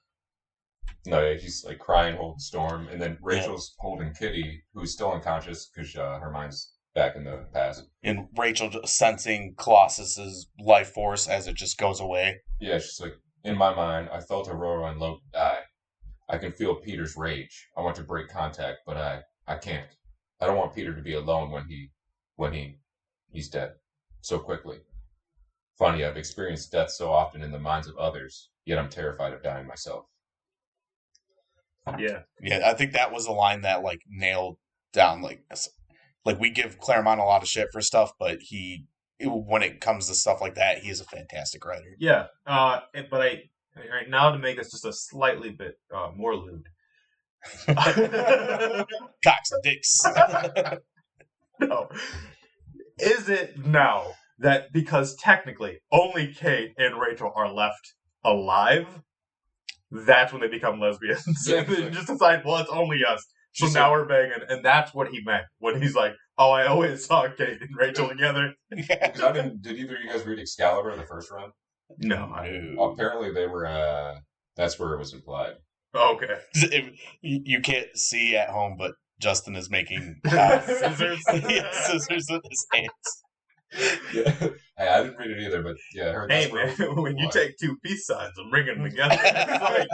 No, yeah, he's like crying, holding Storm, and then Rachel's holding Kitty, who's still unconscious because uh, her mind's back in the past. And Rachel just sensing Colossus's life force as it just goes away. Yeah, she's like, in my mind, I felt Ororo and Loki die. I can feel Peter's rage. I want to break contact, but I, I can't. I don't want Peter to be alone when he, when he, he's dead, so quickly. Funny, I've experienced death so often in the minds of others, yet I'm terrified of dying myself. Yeah. Yeah, I think that was a line that like nailed down like like we give Claremont a lot of shit for stuff, but he when it comes to stuff like that, he is a fantastic writer. Yeah. Uh but I all right, now to make this just a slightly bit uh, more lewd. <laughs> Cocks and dicks. <laughs> no. Is it now that because technically only Kate and Rachel are left alive, that's when they become lesbians? Yeah, and <laughs> they just decide, well, it's only us. So She's now we're banging. And that's what he meant when he's like, oh, I always saw Kate and Rachel together. <laughs> yeah. 'Cause I didn't, did either of you guys read Excalibur in the first run? No. I, No. Apparently they were, uh, that's where it was implied. okay. <laughs> If- you you can't see at home, but Justin is making <laughs> uh, Scissors. yeah, scissors with his hands. Yeah. hey, I didn't read it either, but yeah, I heard Hey, that's where man, it was when you take two peace signs and bring them together, <laughs> it's like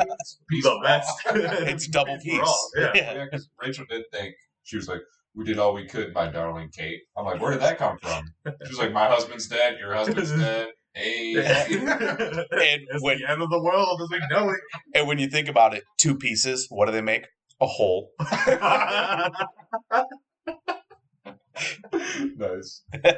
Peace the best. <laughs> It's double <laughs> Peace peace. Yeah. Yeah. Yeah, because Rachel did think she was like, "We did all we could, my darling Kate." I'm like, "Where did that come from?" She was like, "My husband's dead. Your husband's dead." Hey, it's when- the end of the world as we know it. And when you think about it, two pieces, what do they make? A whole. <laughs> nice. <laughs>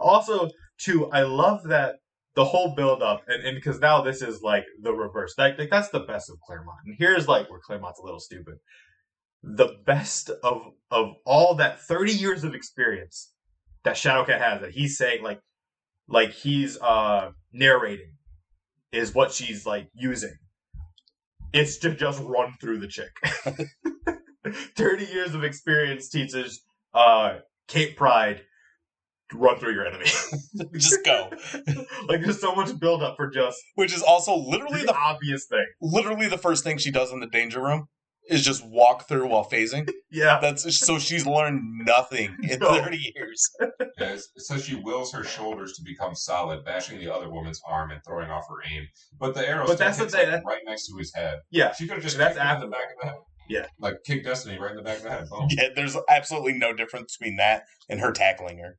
also, too, I love that the whole build up, and and because now this is like the reverse. Like, like that's the best of Claremont. And here's like where Claremont's a little stupid. The best of of all that thirty years of experience that Shadowcat has, that he's saying like like he's uh narrating, is what she's like using. It's to just run through the chick. <laughs> <laughs> 30 years of experience teaches uh Kate Pryde run through your enemy. <laughs> just go. <laughs> like there's so much build up for just Which is also literally the the obvious thing. literally the first thing she does in the danger room is just walk through while phasing. Yeah. That's so she's learned nothing in No. 30 years. Yeah, it says she wills her shoulders to become solid, bashing the other woman's arm and throwing off her aim. But the arrow But that's the hits, thing, like, that- right next to his head. Yeah. She could have just That's kicked in after- the back of the head. Yeah. like kick Destiny right in the back of the head. Boom. Yeah, there's absolutely no difference between that and her tackling her.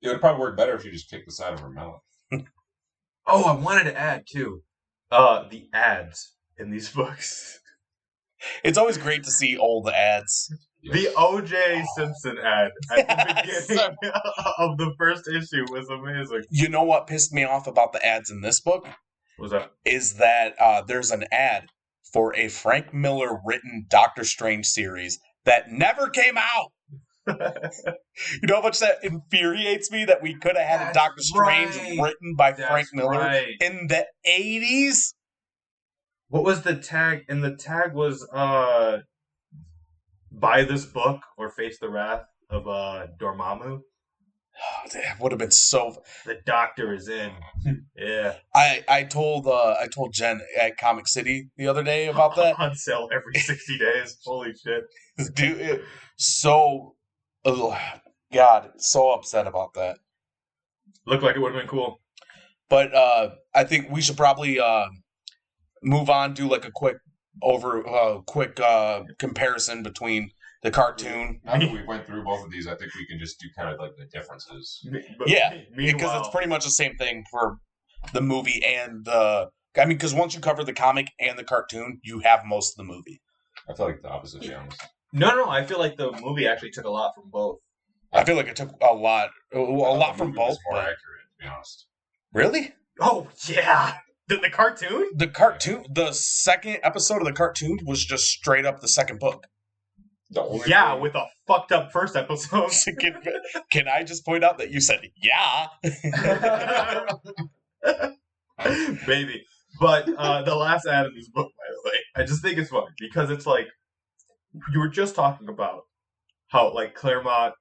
It would probably work better if you just kicked the side of her melon. <laughs> Oh, I wanted to add too. Uh the ads in these <laughs> books. It's always great to see old ads. The OJ Simpson ad at the <laughs> beginning of the first issue was amazing. You know what pissed me off about the ads in this book What was that? is that uh, there's an ad for a Frank Miller written Doctor Strange series that never came out. <laughs> You know how much that infuriates me that we could have had a Doctor Strange right. written by That's Frank Miller right. in the 80s? What was the tag? And the tag was uh buy this book or face the wrath of uh Dormammu. Oh, that would have been so. The doctor is in. <laughs> Yeah. I I told uh, I told Jen at Comic City the other day about that. <laughs> On sale every 60 days. Holy shit. Dude, it- so ugh, God, so upset about that. Looked like it would have been cool. But uh, I think we should probably uh, move on. Do like a quick over, uh, quick uh, comparison between the cartoon. Now that we went through both of these, I think we can just do kind of like the differences. But Yeah, because it's pretty much the same thing for the movie and the. I mean, because once you cover the comic and the cartoon, you have most of the movie. I feel like the opposite, to. No, no, I feel like the movie actually took a lot from both. I feel like it took a lot, a lot the from movie both. more but- accurate, to be honest. Really? Oh, yeah. The, the cartoon? The cartoon, the second episode of the cartoon was just straight up the second book. Yeah, with a fucked up first episode. can, <laughs> can I just point out that you said yeah? <laughs> Baby. But uh, the last ad in this book, by the way, I just think it's funny because it's like you were just talking about how like Claremont,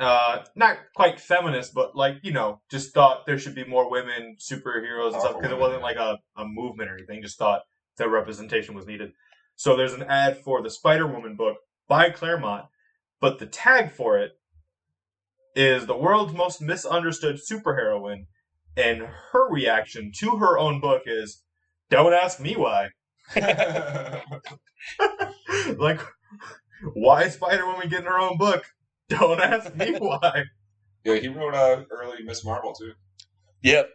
uh, not quite feminist, but like you know, just thought there should be more women superheroes and stuff because it wasn't like a, a movement or anything. Just thought that representation was needed. So there's an ad for the Spider Woman book by Claremont, but the tag for it is the world's most misunderstood superheroine, and her reaction to her own book is, "Don't ask me why." <laughs> like, why is Spider Woman getting her own book? Don't ask me <laughs> why. yeah, he wrote uh, early Miss Marvel too. Yep,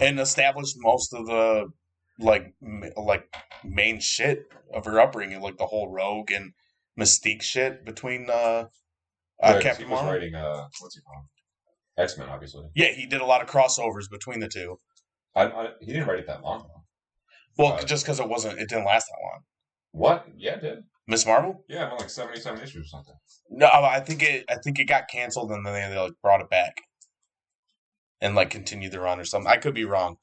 and established most of the like m- like main shit of her upbringing, like the whole Rogue and Mystique shit between uh, uh Captain he was Marvel. writing uh, what's he called? X Men, obviously. Yeah, he did a lot of crossovers between the two. I, I, he didn't write it that long though. Well, Uh, just because it wasn't, it didn't last that long. What? Yeah, it did. Miss Marvel? Yeah, I'm like 77 issues or something. No, I think it. I think it got canceled, and then they, they like brought it back, and like continued the run or something. I could be wrong,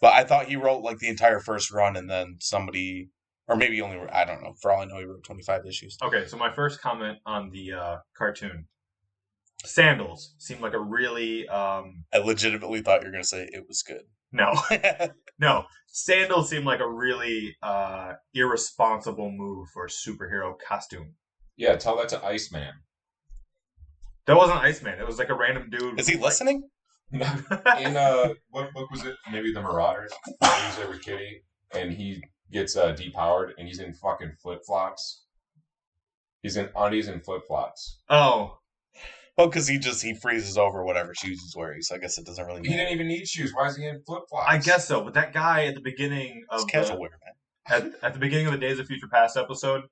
but I thought he wrote like the entire first run, and then somebody, or maybe he only. I don't know. For all I know, he wrote twenty five issues. Okay, so my first comment on the uh, cartoon sandals seemed like a really um, I legitimately thought you were gonna say it was good. no, <laughs> no. Sandals seemed like a really uh, irresponsible move for a superhero costume. Yeah, tell that to Iceman. That wasn't Iceman. It was like a random dude. Is he like- listening? <laughs> In uh, what book was it? Maybe The Marauders. He was there with Kitty, and he gets uh, depowered, and he's in fucking flip flops. He's in undies and flip flops. oh, Well, because he just he freezes over whatever shoes he's wearing, so I guess it doesn't really Matter. He didn't even need shoes. Why is he in flip flops? I guess so. But that guy at the beginning It's of casual the, wear, man. at, at the beginning of the Days of Future Past episode,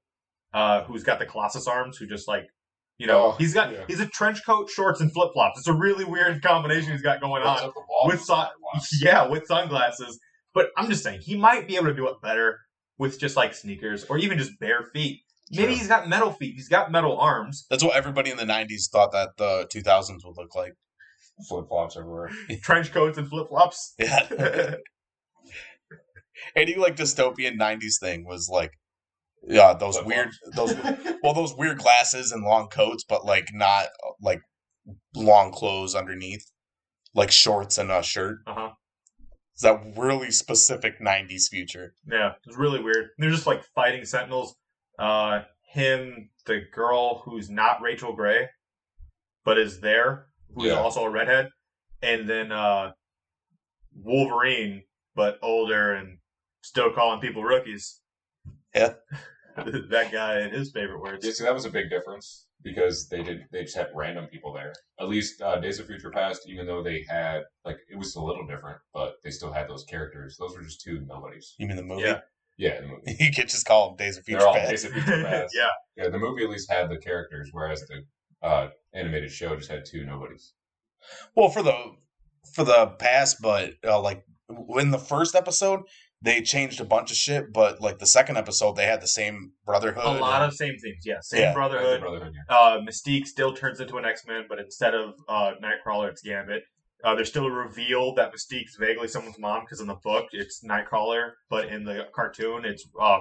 uh, who's got the Colossus arms, who just like, you know, Oh, he's got yeah. he's a trench coat, shorts, and flip flops. It's a really weird combination he's got going on up the wall with sun, <laughs> yeah, with sunglasses. But I'm just saying he might be able to do it better with just like sneakers or even just bare feet. Maybe True. he's got metal feet. He's got metal arms. That's what everybody in the '90s thought that the 2000s would look like. flip flops everywhere. <laughs> trench coats and flip flops. Yeah. <laughs> Any like dystopian '90s thing was like, yeah, those weird, those <laughs> well, those weird glasses and long coats, but like not like long clothes underneath, like shorts and a shirt. Uh-huh. It's that really specific '90s future. Yeah, it was really weird. They're just like fighting Sentinels. Uh, him, the girl who's not Rachel Grey, but is there, who's Yeah. also a redhead, and then uh, Wolverine, but older and still calling people rookies. Yeah. <laughs> that guy and his favorite words. Yeah, see, that was a big difference because they did they just had random people there. At least uh, Days of Future Past, even though they had like it was a little different, but they still had those characters. Those were just two nobodies. You mean the movie? Yeah. Yeah, the movie. <laughs> you could just call them Days of Future They're all Past. Days of Future Past. <laughs> yeah, yeah, the movie at least had the characters, whereas the uh, animated show just had two nobodies. Well, for the for the past, but uh, like in the first episode, they changed a bunch of shit. But like the second episode, they had the same brotherhood. a lot and- of same things. Yeah, same Yeah. brotherhood. Brotherhood, yeah. Uh, Mystique still turns into an X Men, but instead of uh, Nightcrawler, it's Gambit. Uh, there's still a reveal that Mystique's vaguely someone's mom because in the book it's Nightcrawler, but in the cartoon it's uh,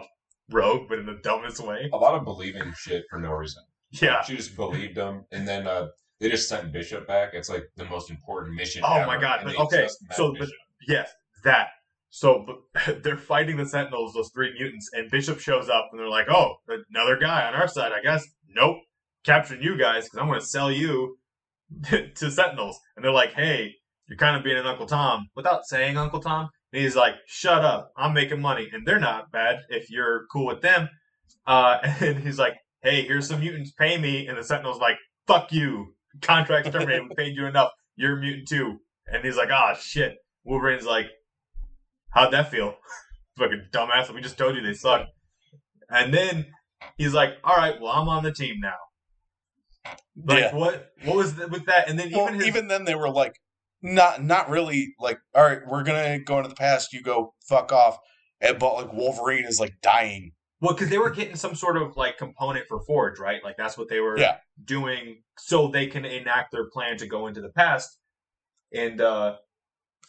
Rogue, but in the dumbest way. A lot of believing shit for no reason. Yeah. She just believed them, and then uh, they just sent Bishop back. It's like the most important mission. Oh ever, my God, but okay, so, but- Yes, that. So <laughs> they're fighting the Sentinels, those three mutants, and Bishop shows up, and they're like, "Oh, another guy on our side, I guess." Nope, capturing you guys because I'm going to sell you <laughs> to Sentinels. And they're like, "Hey, you're kind of being an Uncle Tom," without saying Uncle Tom. And he's like, "Shut up, I'm making money, and they're not bad if you're cool with them." Uh, <laughs> and he's like, "Hey, here's some mutants, pay me." And the Sentinel's like, "Fuck you, contract's terminated. We paid you enough. You're a mutant too." And he's like, "Ah, shit." Wolverine's like, How'd that feel? <laughs> Fucking dumbass. We just told you they suck. And then he's like, All right, well, I'm on the team now. Like, Yeah. what? What was th- with that? And then Well, even his. even then, they were like, not not really like all right we're gonna go into the past you go fuck off and, but like wolverine is like dying Well, because they were getting some sort of like component for Forge, right? Like that's what they were Yeah. doing so they can enact their plan to go into the past. And uh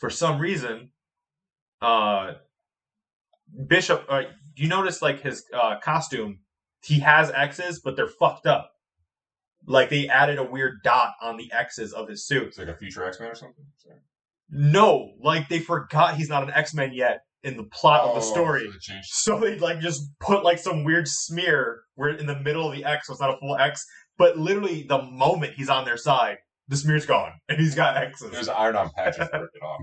for some reason, uh Bishop, uh, you notice like his uh costume, he has X's, but they're fucked up. Like they added a weird dot on the X's of his suit. It's like a future X Men or something. Sorry. No, like they forgot he's not an X Men yet in the plot of the Oh, story. so they like just put like some weird smear where in the middle of the X, so it's not a full X, but literally the moment he's on their side, the smear's gone and he's got X's. There's iron on patches it off.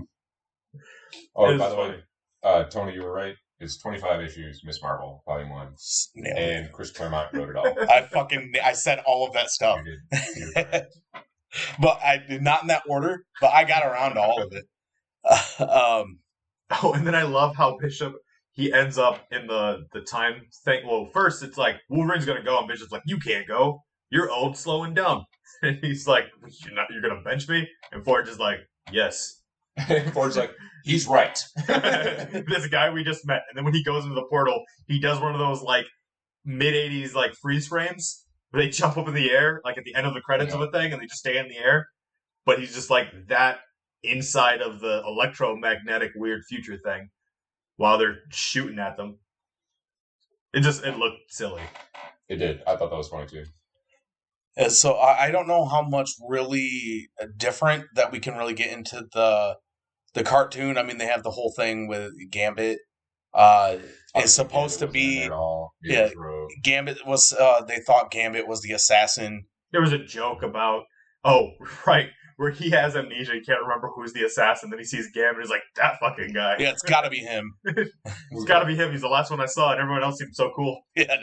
Oh, by was the way, uh, Tony, you were right. It's 25 issues, Miss Marvel, Volume 1. S- nailed it. And Chris Claremont wrote it all. <laughs> i fucking i said all of that stuff You did. You were <laughs> but i did not in that order but i got around to all of it <laughs> um Oh, and then I love how Bishop he ends up in the the time thing. Well, first it's like Wolverine's gonna go, and Bishop's like, "You can't go. You're old, slow, and dumb." And he's like, "You're not. You're gonna bench me?" And Forge is like, "Yes." <laughs> Forge's like, he's right. <laughs> this guy we just met. And then when he goes into the portal, he does one of those like mid '80s like freeze frames where they jump up in the air, like at the end of the credits of a thing, and they just stay in the air. But he's just like that inside of the electromagnetic weird future thing while they're shooting at them. It just it looked silly. It did. I thought that was funny too. and so I, I don't know how much really uh, different that we can really get into the the cartoon i mean they have the whole thing with gambit uh it's supposed to Gambit wasn't in be all. yeah. Rogue. gambit was uh they thought gambit was the assassin There was a joke about oh <laughs> right where he has amnesia, he can't remember who's the assassin. Then he sees Gambit, he's like that fucking guy. yeah it's gotta be him <laughs> It's got to be him. He's the last one I saw, and everyone else seemed so cool. <laughs> Yeah.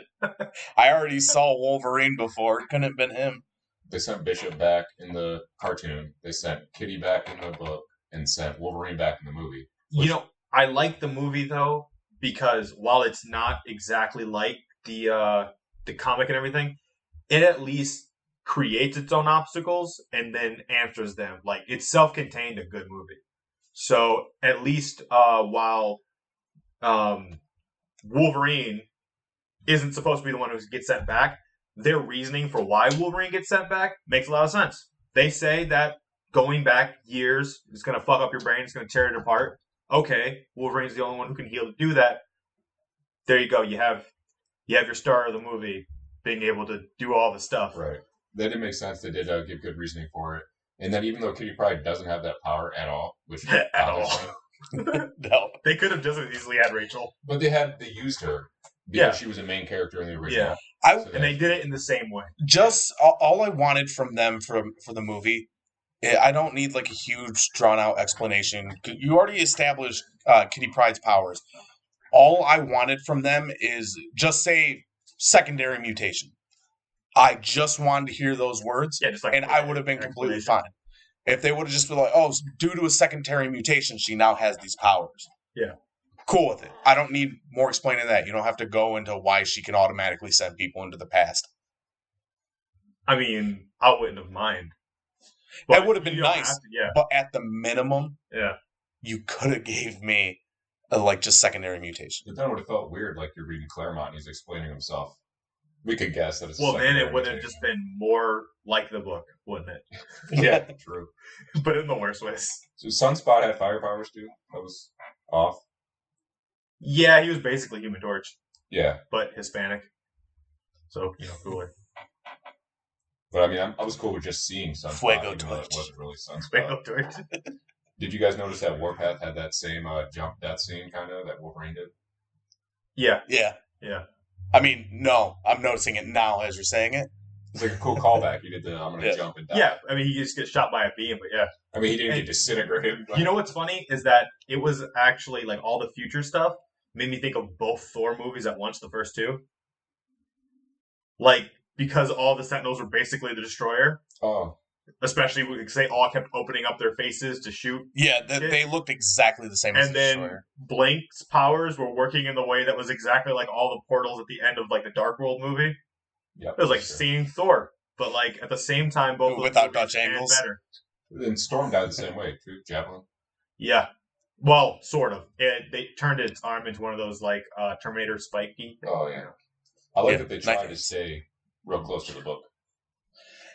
I already saw Wolverine before. It couldn't have been him. They sent Bishop back in the cartoon. They sent Kitty back in the book and sent Wolverine back in the movie. You know, I like the movie though because while it's not exactly like the uh the comic and everything, it at least creates its own obstacles and then answers them. Like it's self-contained a good movie. So at least uh while um Wolverine isn't supposed to be the one who gets sent back, their reasoning for why Wolverine gets sent back makes a lot of sense. They say that going back years is going to fuck up your brain, it's going to tear it apart. Okay, Wolverine's the only one who can heal to do that. There you go. You have you have your star of the movie being able to do all the stuff. Right. That did make sense. They did uh, give good reasoning for it. And then even though Kitty Pryde doesn't have that power at all, which <laughs> At bothers all. <laughs> No. They could have just as easily had Rachel, but they had they used her because Yeah. she was a main character in the original. Yeah. I So and they did it in the same way. just all, all I wanted from them for for the movie. I don't need like a huge drawn out explanation. You already established uh, Kitty Pryde's powers. All I wanted from them is just say secondary mutation. I just wanted to hear those words. Yeah, just like and I would have been completely fine. If they would have just been like, "Oh, due to a secondary mutation, she now has these powers." Yeah. cool with it. I don't need more explaining that. You don't have to go into why she can automatically send people into the past. I mean, I wouldn't have mind. That would have been nice. to- yeah, But at the minimum, yeah. you could have <laughs> gave me a, like just secondary mutation. But then it would have felt weird, like you're reading Claremont and he's explaining himself. We could guess that it's. a Well, then it would have just been more like the book, wouldn't it? <laughs> <laughs> yeah, true. but in the worst ways. So Sunspot had fire powers too. That was off. Yeah, he was basically Human Torch, Yeah, but Hispanic. So you know, cooler. But I mean, I'm, I was cool with just seeing Sunspot, Fuego even though it wasn't really Sunspot. Fuego Torch. <laughs> Did you guys notice that Warpath had that same uh, jump death scene kind of that Wolverine did? Yeah, Yeah. yeah. I mean, no, I'm noticing it now as you're saying it. It's like a cool callback. He did the I'm gonna Yeah. jump and die. Yeah, I mean, he just gets shot by a beam, but yeah. I mean, he didn't And- get disintegrated. You know what's funny is that it was actually like all the future stuff made me think of both Thor movies at once, the first two. Like, because all the Sentinels were basically the Destroyer, Oh, especially because they all kept opening up their faces to shoot. Yeah, th- Yeah. they looked exactly the same as And the then Destroyer. Blink's powers were working in the way that was exactly like all the portals at the end of like the Dark World movie. yeah. It was like seeing Thor, but like at the same time, both Without the Dutch angles? better. And Storm died the same way too. Javelin. Yeah. Well, sort of. It, they turned its arm into one of those like uh, Terminator spiky. Oh yeah. I like Yeah, that they tried to nice. Stay real close to the book.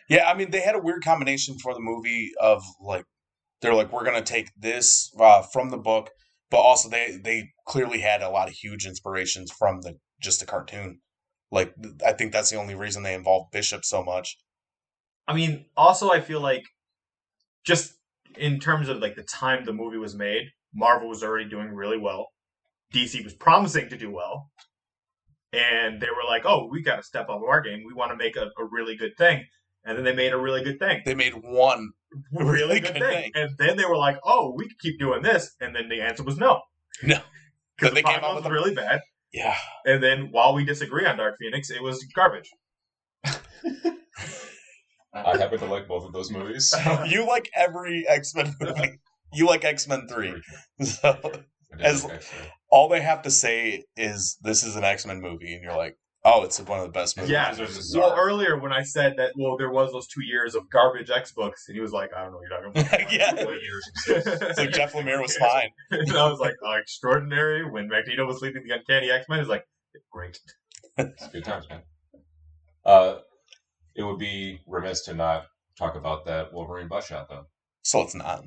Yeah, I mean, they had a weird combination for the movie of like they're like we're gonna take this uh, from the book, but also they they clearly had a lot of huge inspirations from the just the cartoon. Like I think that's the only reason they involved Bishop so much. I mean, also I feel like just in terms of like the time the movie was made, Marvel was already doing really well. DC was promising to do well. And they were like, "Oh, we got to step up our game. We want to make a, a really good thing." And then they made a really good thing. They made one. really really good good thing. thing. And then they were like, "Oh, we could keep doing this." And then the answer was no. No. Because they the came plot was with a- really bad. Yeah, And then while we disagree on Dark Phoenix, it was garbage. I happen to like both of those movies. <laughs> you like every X Men movie. <laughs> You like X Men three. So As- like X-Men. All they have to say is this is an X Men movie, and you're like, oh, it's one of the best movies. Yeah. Well, Zark. earlier when I said that, well, there was those two years of garbage X books, and he was like, I don't know what you're talking about. <laughs> yeah. What years exist? It's like Jeff Lemire was fine. <laughs> and I was like, oh, extraordinary. When Magneto was leading the Uncanny X Men, he's like, great. <laughs> It's good times, man. Uh, it would be remiss to not talk about that Wolverine butt shot, though. So it's not.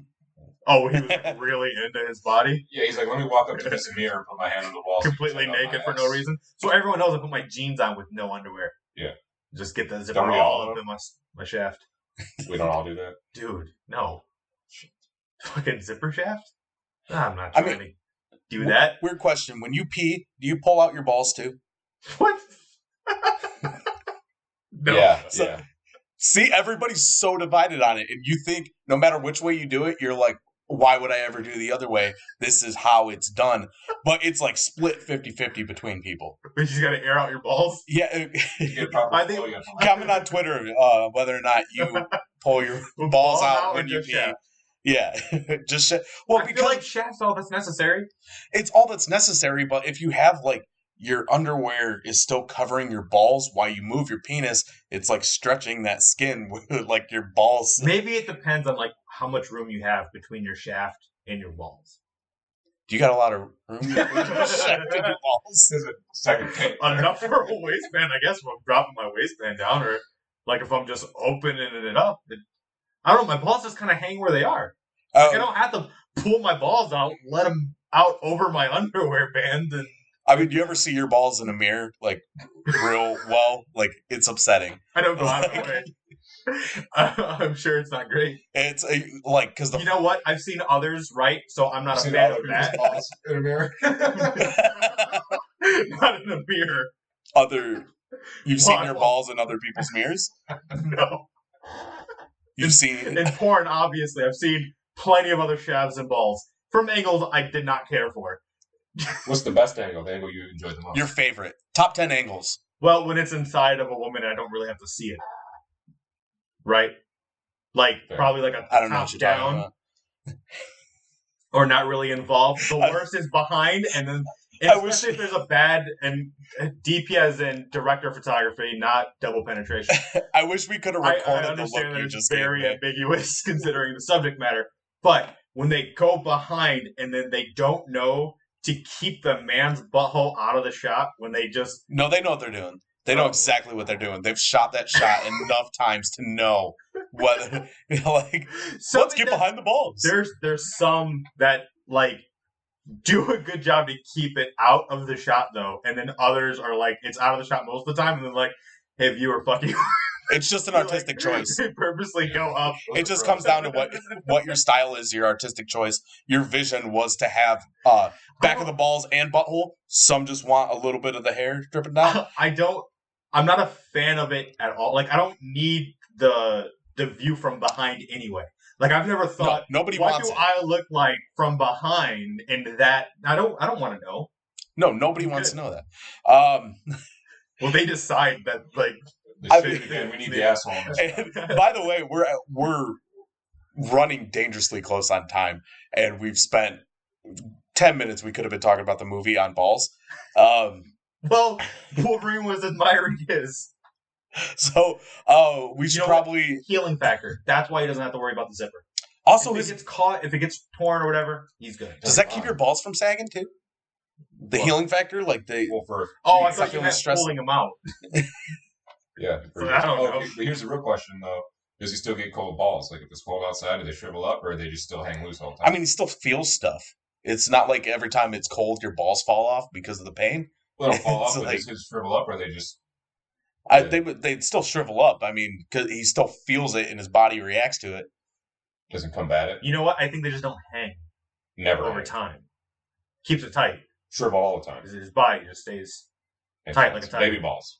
Oh, he was really into his body, <laughs> Yeah, he's like, let me walk up to this mirror and put my hand on the wall. so you can completely check out my naked for no reason. So everyone knows I put my jeans on with no underwear. Yeah. Just get the zipper Don't we all all? up in my, my shaft. <laughs> We don't all do that. Dude, no. <laughs> Fucking zipper shaft? Nah, I'm not I trying mean- to do that. Weird question. When you pee, do you pull out your balls too? What? no. Yeah, So- yeah. See, everybody's so divided on it, and you think no matter which way you do it, you're like, why would I ever do the other way? This is how it's done. But it's like split 50-50 between people. But <laughs> you just gotta air out your balls. Yeah, <laughs> You <laughs> I think- flow, you have to- comment on Twitter uh, whether or not you pull your balls out out when you pee. shaft? Yeah, just sh- well I because feel like shaft's all that's necessary. it's all that's necessary. But if you have like your underwear is still covering your balls while you move your penis, it's like stretching that skin <laughs> with like your balls. Maybe it depends on like how much room you have between your shaft and your balls. Do you got a lot of room <laughs> to shaft in your balls? There's a second. Enough for a waistband, I guess, if I'm dropping my waistband down, or like if I'm just opening it up. It, I don't know. My balls just kind of hang where they are. Like, I Um, don't have to pull my balls out, let them out over my <laughs> underwear band, and I mean, do you ever see your balls in a mirror like real well? Like it's upsetting. I don't go out <laughs> of the way. <laughs> I'm sure it's not great. It's a, like because the You know what? I've seen others, right? So I'm not a Seen fan of people's that. balls in a mirror. <laughs> not in a mirror. other you've seen your balls in other people's mirrors. No. You've seen In porn, obviously, I've seen plenty of other shafts and balls from angles I did not care for. What's the best angle? The angle you enjoy the most? your favorite top ten angles. Well, when it's inside of a woman, I don't really have to see it. Right? Like Fair. probably like a I don't know what you're down <laughs> or not really involved. The I- worst is behind, and then <laughs> I wish- especially if there's a bad and uh, DP as in director of photography, not double penetration. <laughs> I wish we could have recorded I the understand look that you it's just very gave ambiguous considering the subject matter, but when they go behind and then they don't know to keep the man's butthole out of the shot, when they just No, they know what they're doing. They know Oh. exactly what they're doing. They've shot that shot <laughs> enough times to know whether <laughs> like so let's get behind the balls. There's there's some that like do a good job to keep it out of the shot though, and then others are like it's out of the shot most of the time, and then like, hey viewer, fuck you. <laughs> It's just an artistic <laughs> choice. They purposely go up. It just comes down to what what your style is, your artistic choice. Your vision was to have uh back of the balls and butthole. Some just want a little bit of the hair dripping down. <laughs> I don't. I'm not a fan of it at all. Like I don't need the the view from behind anyway. Like I've never No, thought, nobody what wants do it. I look like from behind? And that I don't. I don't want to know. No, nobody wants to know that. Um, <laughs> Well, they decide that like. I mean- again. We need the asshole. in this and <laughs> by the way, we're we're running dangerously close on time, and we've spent ten minutes. We could have been talking about the movie on balls. Um, Well, Wolverine was admiring his so uh, we should know what? probably healing factor. That's why he doesn't have to worry about the zipper. Also, if his, it gets caught, if it gets torn or whatever, he's good. does that keep your balls from sagging too? The What? healing factor, like the Well, for Oh, I thought you meant stress- pulling him out. <laughs> yeah. So I don't oh, know. But here's the real question though: Does he still get cold balls? Like if it's cold outside, do they shrivel up, or do they just still hang loose all the time? I mean, he still feels stuff. It's not like every time it's cold, your balls fall off because of the pain. well, it'll <laughs> fall it's off, but like- does his shrivel up, or they just I, Yeah. they would they'd still shrivel up. I mean, because he still feels it and his body reacts to it. doesn't combat it? You know what? I think they just don't hang Never over hang. time. Keeps it tight. Shrivel all the time. His body just stays. Makes Tight sense. like a tiger. baby balls.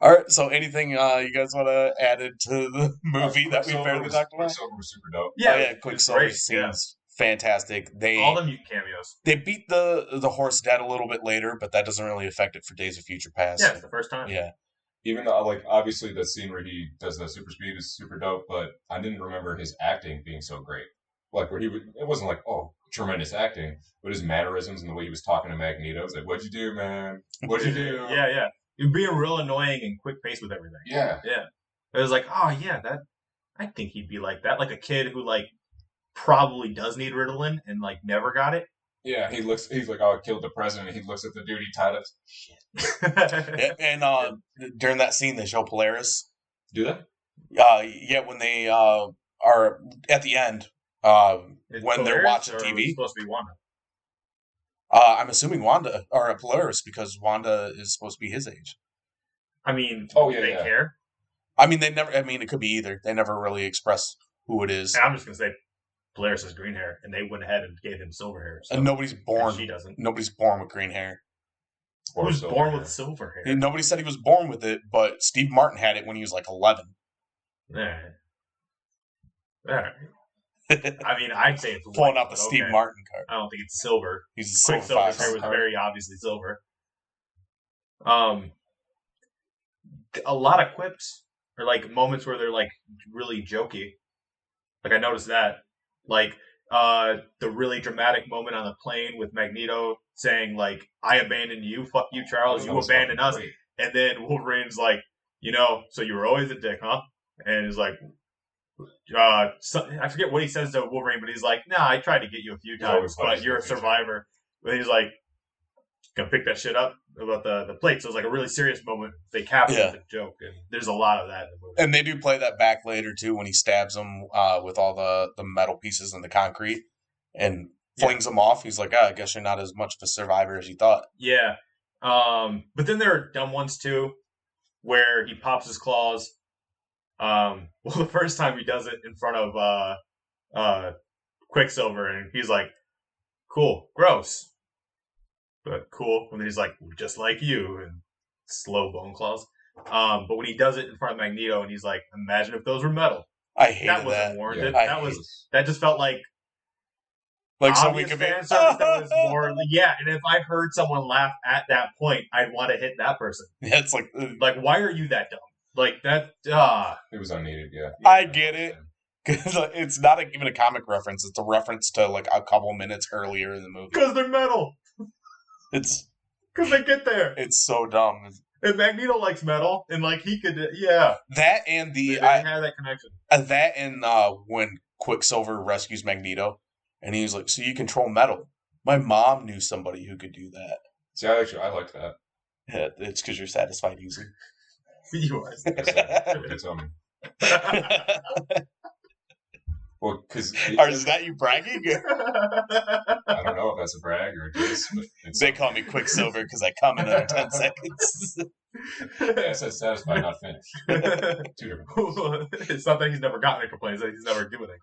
All right. So, anything uh, you guys want to add into the <laughs> movie that we Quicksilver barely was- talked about? Quicksilver was super dope. Yeah, oh, yeah. Quicksilver great, scenes fantastic. They. All the mutant cameos. they beat the the horse dead a little bit later, but that doesn't really affect it for Days of Future Past. Yeah, it's the first time. Yeah. Even though, like, obviously the scene where he does the super speed is super dope, but I didn't remember his acting being so great. Like, where he would, it wasn't like, oh, tremendous acting, but his mannerisms and the way he was talking to Magneto, was like, what'd you do, man? What'd you <laughs> do? Yeah, yeah. You're being real annoying and quick paced with everything. Yeah. Yeah. It was like, oh yeah, that I think he'd be like that, like a kid who like probably does need Ritalin and like never got it. Yeah, he looks, he's like, oh, I killed the president. He looks at the dude he tied up. Yeah, and uh, during that scene, they show Polaris. Do that? Uh, yeah, when they uh, are at the end, uh, It's when they're watching or was it TV. supposed to be Wanda. Uh, I'm assuming Wanda or Polaris because Wanda is supposed to be his age. I mean, Oh, do yeah, they yeah. care. I mean, they never. I mean, it could be either. They never really express who it is, And I'm just gonna say Polaris has green hair, and they went ahead and gave him silver hair. So and nobody's and born. she doesn't. Nobody's born with green hair. Or Who's born hair. with silver hair? And nobody said he was born with it, but Steve Martin had it when he was like 11. All right. All right. <laughs> I mean, I'd say it's Pulling white, out the Steve okay. Martin card. I don't think it's silver. He's a silver fox. hair was very obviously silver. Um, a lot of quips or like moments where they're like really jokey. Like I noticed that, like uh, the really dramatic moment on the plane with Magneto saying like, "I abandoned you, fuck you, Charles, you abandoned us," great. and then Wolverine's like, "You know, so you were always a dick, huh?" And he's like. Uh, so, I forget what he says to Wolverine, but he's like, "Nah, I tried to get you a few times, but you're a survivor." But he's like, gonna pick that shit up about the the plate. So it's like a really serious moment. They cap it Yeah. with a joke, and there's a lot of that in the movie. And they do play that back later too when he stabs him uh, with all the, the metal pieces and the concrete and Yeah. flings him off. He's like, oh, I guess you're not as much of a survivor as you thought. Yeah. Um, but then there are dumb ones too, where he pops his claws. Um, <laughs> well, the first time he does it in front of uh, uh, Quicksilver, and he's like, "Cool, gross," but cool. And then he's like, "Just like you," and slow bone claws. Um, but when he does it in front of Magneto, and he's like, "Imagine if those were metal." I hated that that. wasn't warranted. I that hate was that just felt like Like, so obvious could fan service that was <laughs> more yeah. And if I heard someone laugh at that point, I'd want to hit that person. Yeah, it's like, Like, why are you that dumb? Like that. Ah, It was unneeded, yeah. I get it. <laughs> Because it's not even a comic reference. It's a reference to like a couple minutes earlier in the movie. because they're metal. It's Because they get there. it's so dumb. And Magneto likes metal, and like he could, yeah. That and They, the they I, have that connection. Uh, that and uh, when Quicksilver rescues Magneto, and he's like, "So you control metal." My mom knew somebody who could do that. See, I actually, I liked that. Yeah, it's because you're satisfied using. You are. What you tell me. Well, because or is that you bragging? <laughs> I don't know if that's a brag or a diss, but it's they call me Quicksilver because I come in under ten <laughs> seconds. yeah, it says satisfied, not finished. Two different. <laughs> it's not that he's never gotten a complaint; it's that he's never given a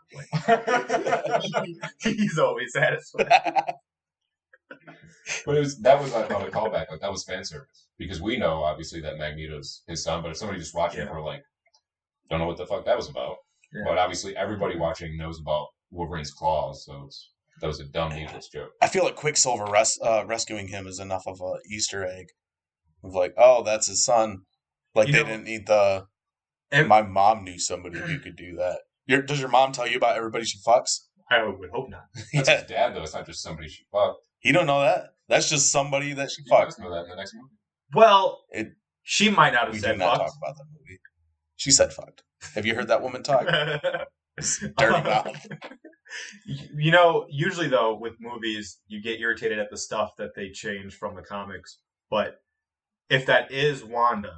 complaint. he's always satisfied. But it was that was I thought a callback. Like that was fan service because we know obviously that Magneto's his son, but if somebody just watching it, Yeah. we're like, don't know what the fuck that was about. Yeah. But obviously everybody watching knows about Wolverine's claws, so it's that was a dumb needless joke. I feel like Quicksilver res- uh, rescuing him is enough of a Easter egg. Of like, oh, that's his son. Like You they know- didn't need the. Ev- my mom knew somebody who <clears throat> could do that. Your, does your mom tell you about everybody she fucks? I would hope not. That's <laughs> yeah, his dad though. It's not just somebody she fucked. he don't know that. That's just somebody that she You fucked. know that in the next movie. Well, It- she might not have We do not fucked. talk about that movie. She said fucked. Have you heard that woman talk? <laughs> Dirty mouth. You you know, usually though with movies, you get irritated at the stuff that they change from the comics. But if that is Wanda,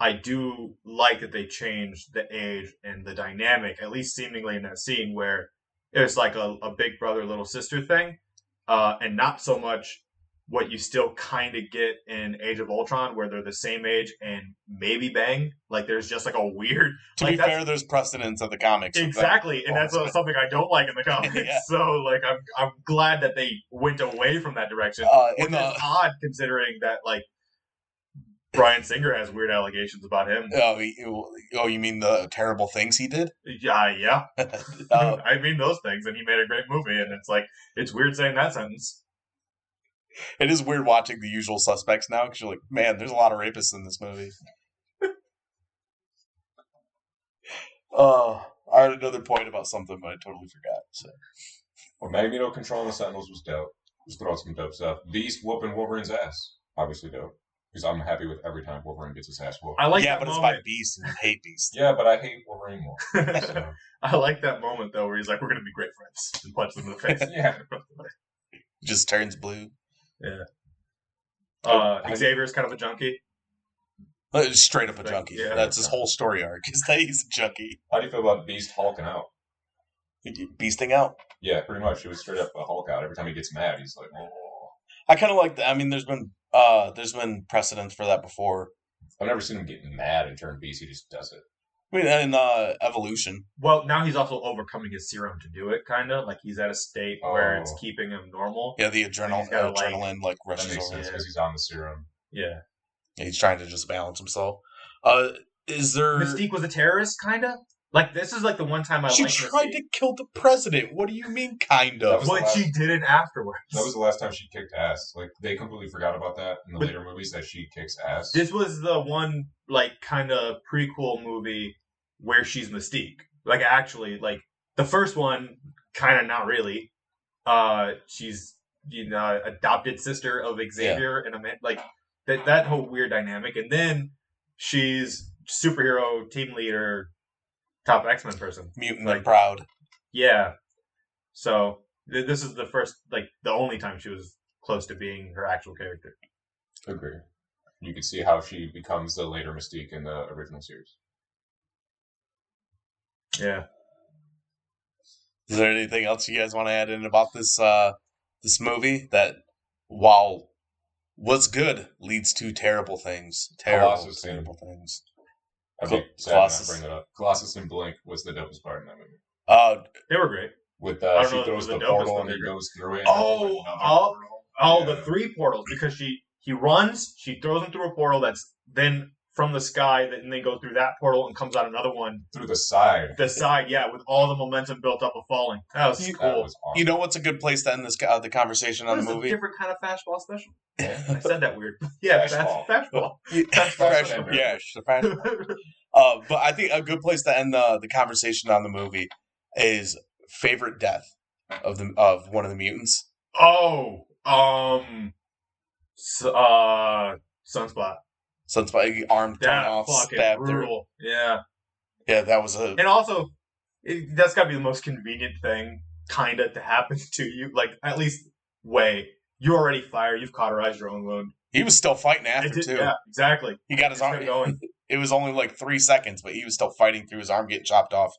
I do like that they changed the age and the dynamic, at least seemingly in that scene where it was like a, a big brother little sister thing, uh, and not so much what you still kind of get in Age of Ultron, where they're the same age and maybe bang. Like there's just like a weird <laughs> To Like, be fair, there's precedence of the comics. that. Exactly, and that's Almost. something I don't like in the <laughs> comics. Yeah. So, like, I'm I'm glad that they went away from that direction. Uh, Which in is the odd considering that like Bryan Singer has weird allegations about him. oh, you, oh, you mean the terrible things he did? Yeah, yeah. <laughs> Uh, I mean those things, and he made a great movie. And it's like it's weird saying that sentence. <laughs> it is weird watching The Usual Suspects now because you're like, man, there's a lot of rapists in this movie. <laughs> uh, I had another point about something, but I totally forgot. So Well, Magneto controlling the Sentinels was dope. Just throw out some dope stuff. Beast whooping Wolverine's ass. Obviously dope. Because I'm happy with every time Wolverine gets his ass whooped. I like yeah, that but it's by. Beast and you hate Beast. Yeah, but I hate Wolverine more. So. <laughs> I like that moment though, where he's like, "We're gonna be great friends," and punch them in the face. yeah. Just turns blue. Uh, Xavier's kind of a junkie. Uh, Straight up a junkie. yeah. That's his whole story arc. <laughs> Is that he's a junkie. How do you feel about Beast hulking out? Beasting out. Yeah, pretty much. He was straight up a Hulk out. Every time he gets mad, he's like, oh. I kind of like that. I mean, there's been uh, there's been precedents for that before. I've never seen him get mad and turn beast. He just does it. I mean, in uh, Evolution, Well, now he's also overcoming his serum to do it, kind of like he's at a state where it's Oh. keeping him normal. yeah, the adrenal He's gotta, like- adrenaline like That rushes makes over. sense Yeah. because he's on the serum. Yeah, He's trying to just balance himself. Uh, is there? Mystique was a terrorist, kind of. Like this is like the one time I she like tried to kill the president. What do you mean, kind of? was But last- she did it afterwards. That was the last time she kicked ass. Like they completely forgot about that in the But- later movies that she kicks ass. This was the one like kind of prequel movie where she's Mystique. Like actually, like the first one, kind of not really. Uh, she's you know adopted sister of Xavier and a man like that that whole weird dynamic, and then she's superhero team leader, top X Men person. Mutant like- and proud. Yeah. So th- this is the first, like the only time she was close to being her actual character. Agree. You can see how she becomes the later Mystique in the original series. Yeah. Is there anything else you guys want to add in about this uh this movie that while was good leads to terrible things, terrible, Colossus scene. terrible things. I'd Col- be sad not Colossus. bring that up. Colossus and Blink was the dopest part in that movie. Uh, They were great. With I uh, she know if it throws the the portal and he goes through it. Oh, opens oh. Oh, Yeah. the three portals because she he runs, she throws him through a portal that's then from the sky, that and then go through that portal and comes out another one. through the side. The side, yeah, with all the momentum built up of falling. That was You- That cool. was awesome. you know what's a good place to end this uh, the conversation on What the is a movie? different kind of fastball special. I said that weird. <laughs> yeah, Fastball. fast, fastball. Fresh, Fresh ender. yeah, fresh. <laughs> Uh, but I think a good place to end the the conversation on the movie is favorite death of the of one of the mutants. oh, um, uh, sunspot. Sunspot arm torn off, stabbed brutal. Yeah. Yeah, that was a And also, it, that's got to be the most convenient thing, kind of, to happen <laughs> to you. Like, at least, way. You're already fired. You've cauterized your own wound. he was still fighting after did- too. Yeah, exactly. He got his arm. going. <laughs> It was only like three seconds, but he was still fighting through his arm getting chopped off.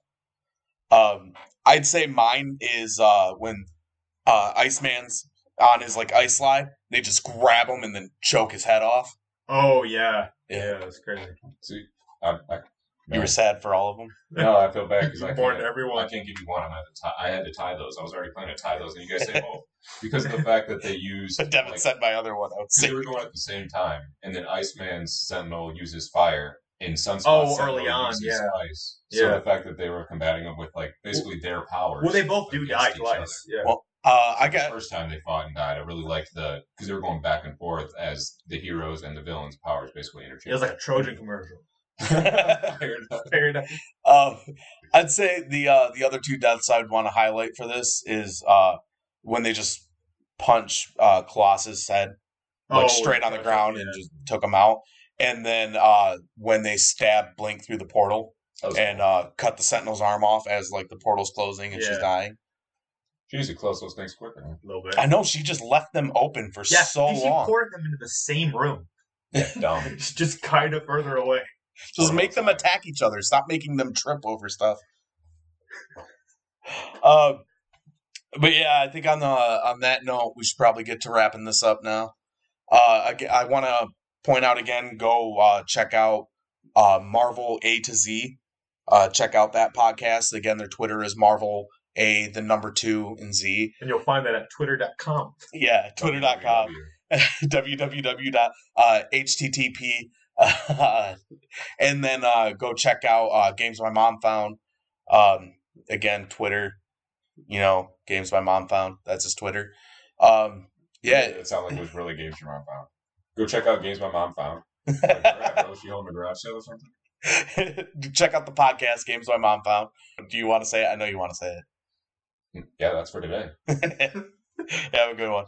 Um, I'd say mine is uh when uh Iceman's on his like ice slide, they just grab him and then choke his head off. Oh, yeah. Yeah. Yeah, that's crazy. See, I, I, You were sad for all of them. no, I feel bad because I Born can't, to I can't give you one. I had to tie. I had to tie those. I was already planning to tie those, and you guys say both because of the fact that they <laughs> used. Devin like, said my other one. I would they were going at the same time, and then Iceman's Sentinel uses fire, and Sunspot Oh, Sentinel early on, uses yeah. ice. So Yeah. the fact that they were combating them with like basically their powers. Well, they both do die twice. Yeah. Well, uh, I the got first time they fought and died, I really liked the because they were going back and forth as the heroes and the villains' powers basically It was like a Trojan commercial. <laughs> Fair enough. Fair enough. um, I'd say the uh, the other two deaths I'd want to highlight for this is uh, when they just punch uh, Colossus' head like Oh, straight on the yeah. ground and just took him out, and then uh, when they stab Blink through the portal. And cool. uh, cut the Sentinel's arm off as like the portal's closing and she's dying. She usually close those things quicker. man. A little bit. I know she just left them open for yeah, so you long. should port them into the same room. Yeah, <laughs> dumb. Just kind of further away. Just Or make them outside. attack each other. Stop making them trip over stuff. <sighs> Uh, but yeah, I think on the on that note, we should probably get to wrapping this up now. Uh, I, I want to point out again, go uh, check out uh, Marvel A to Z. Uh, check out that podcast. Again, their Twitter is Marvel A, the number two and Z. And you'll find that at twitter.com. Yeah, twitter.com. <laughs> www.http uh, http and then uh, go check out uh, games my mom found um, again twitter you know games my mom found that's his twitter um, yeah it sounded like it was really games your mom found. Go check out games my mom found. Like, crap, was she home in a garage sale or something? <laughs> check out the podcast games my mom found do you want to say it i know you want to say yeah, that's for today. <laughs> Have a good one.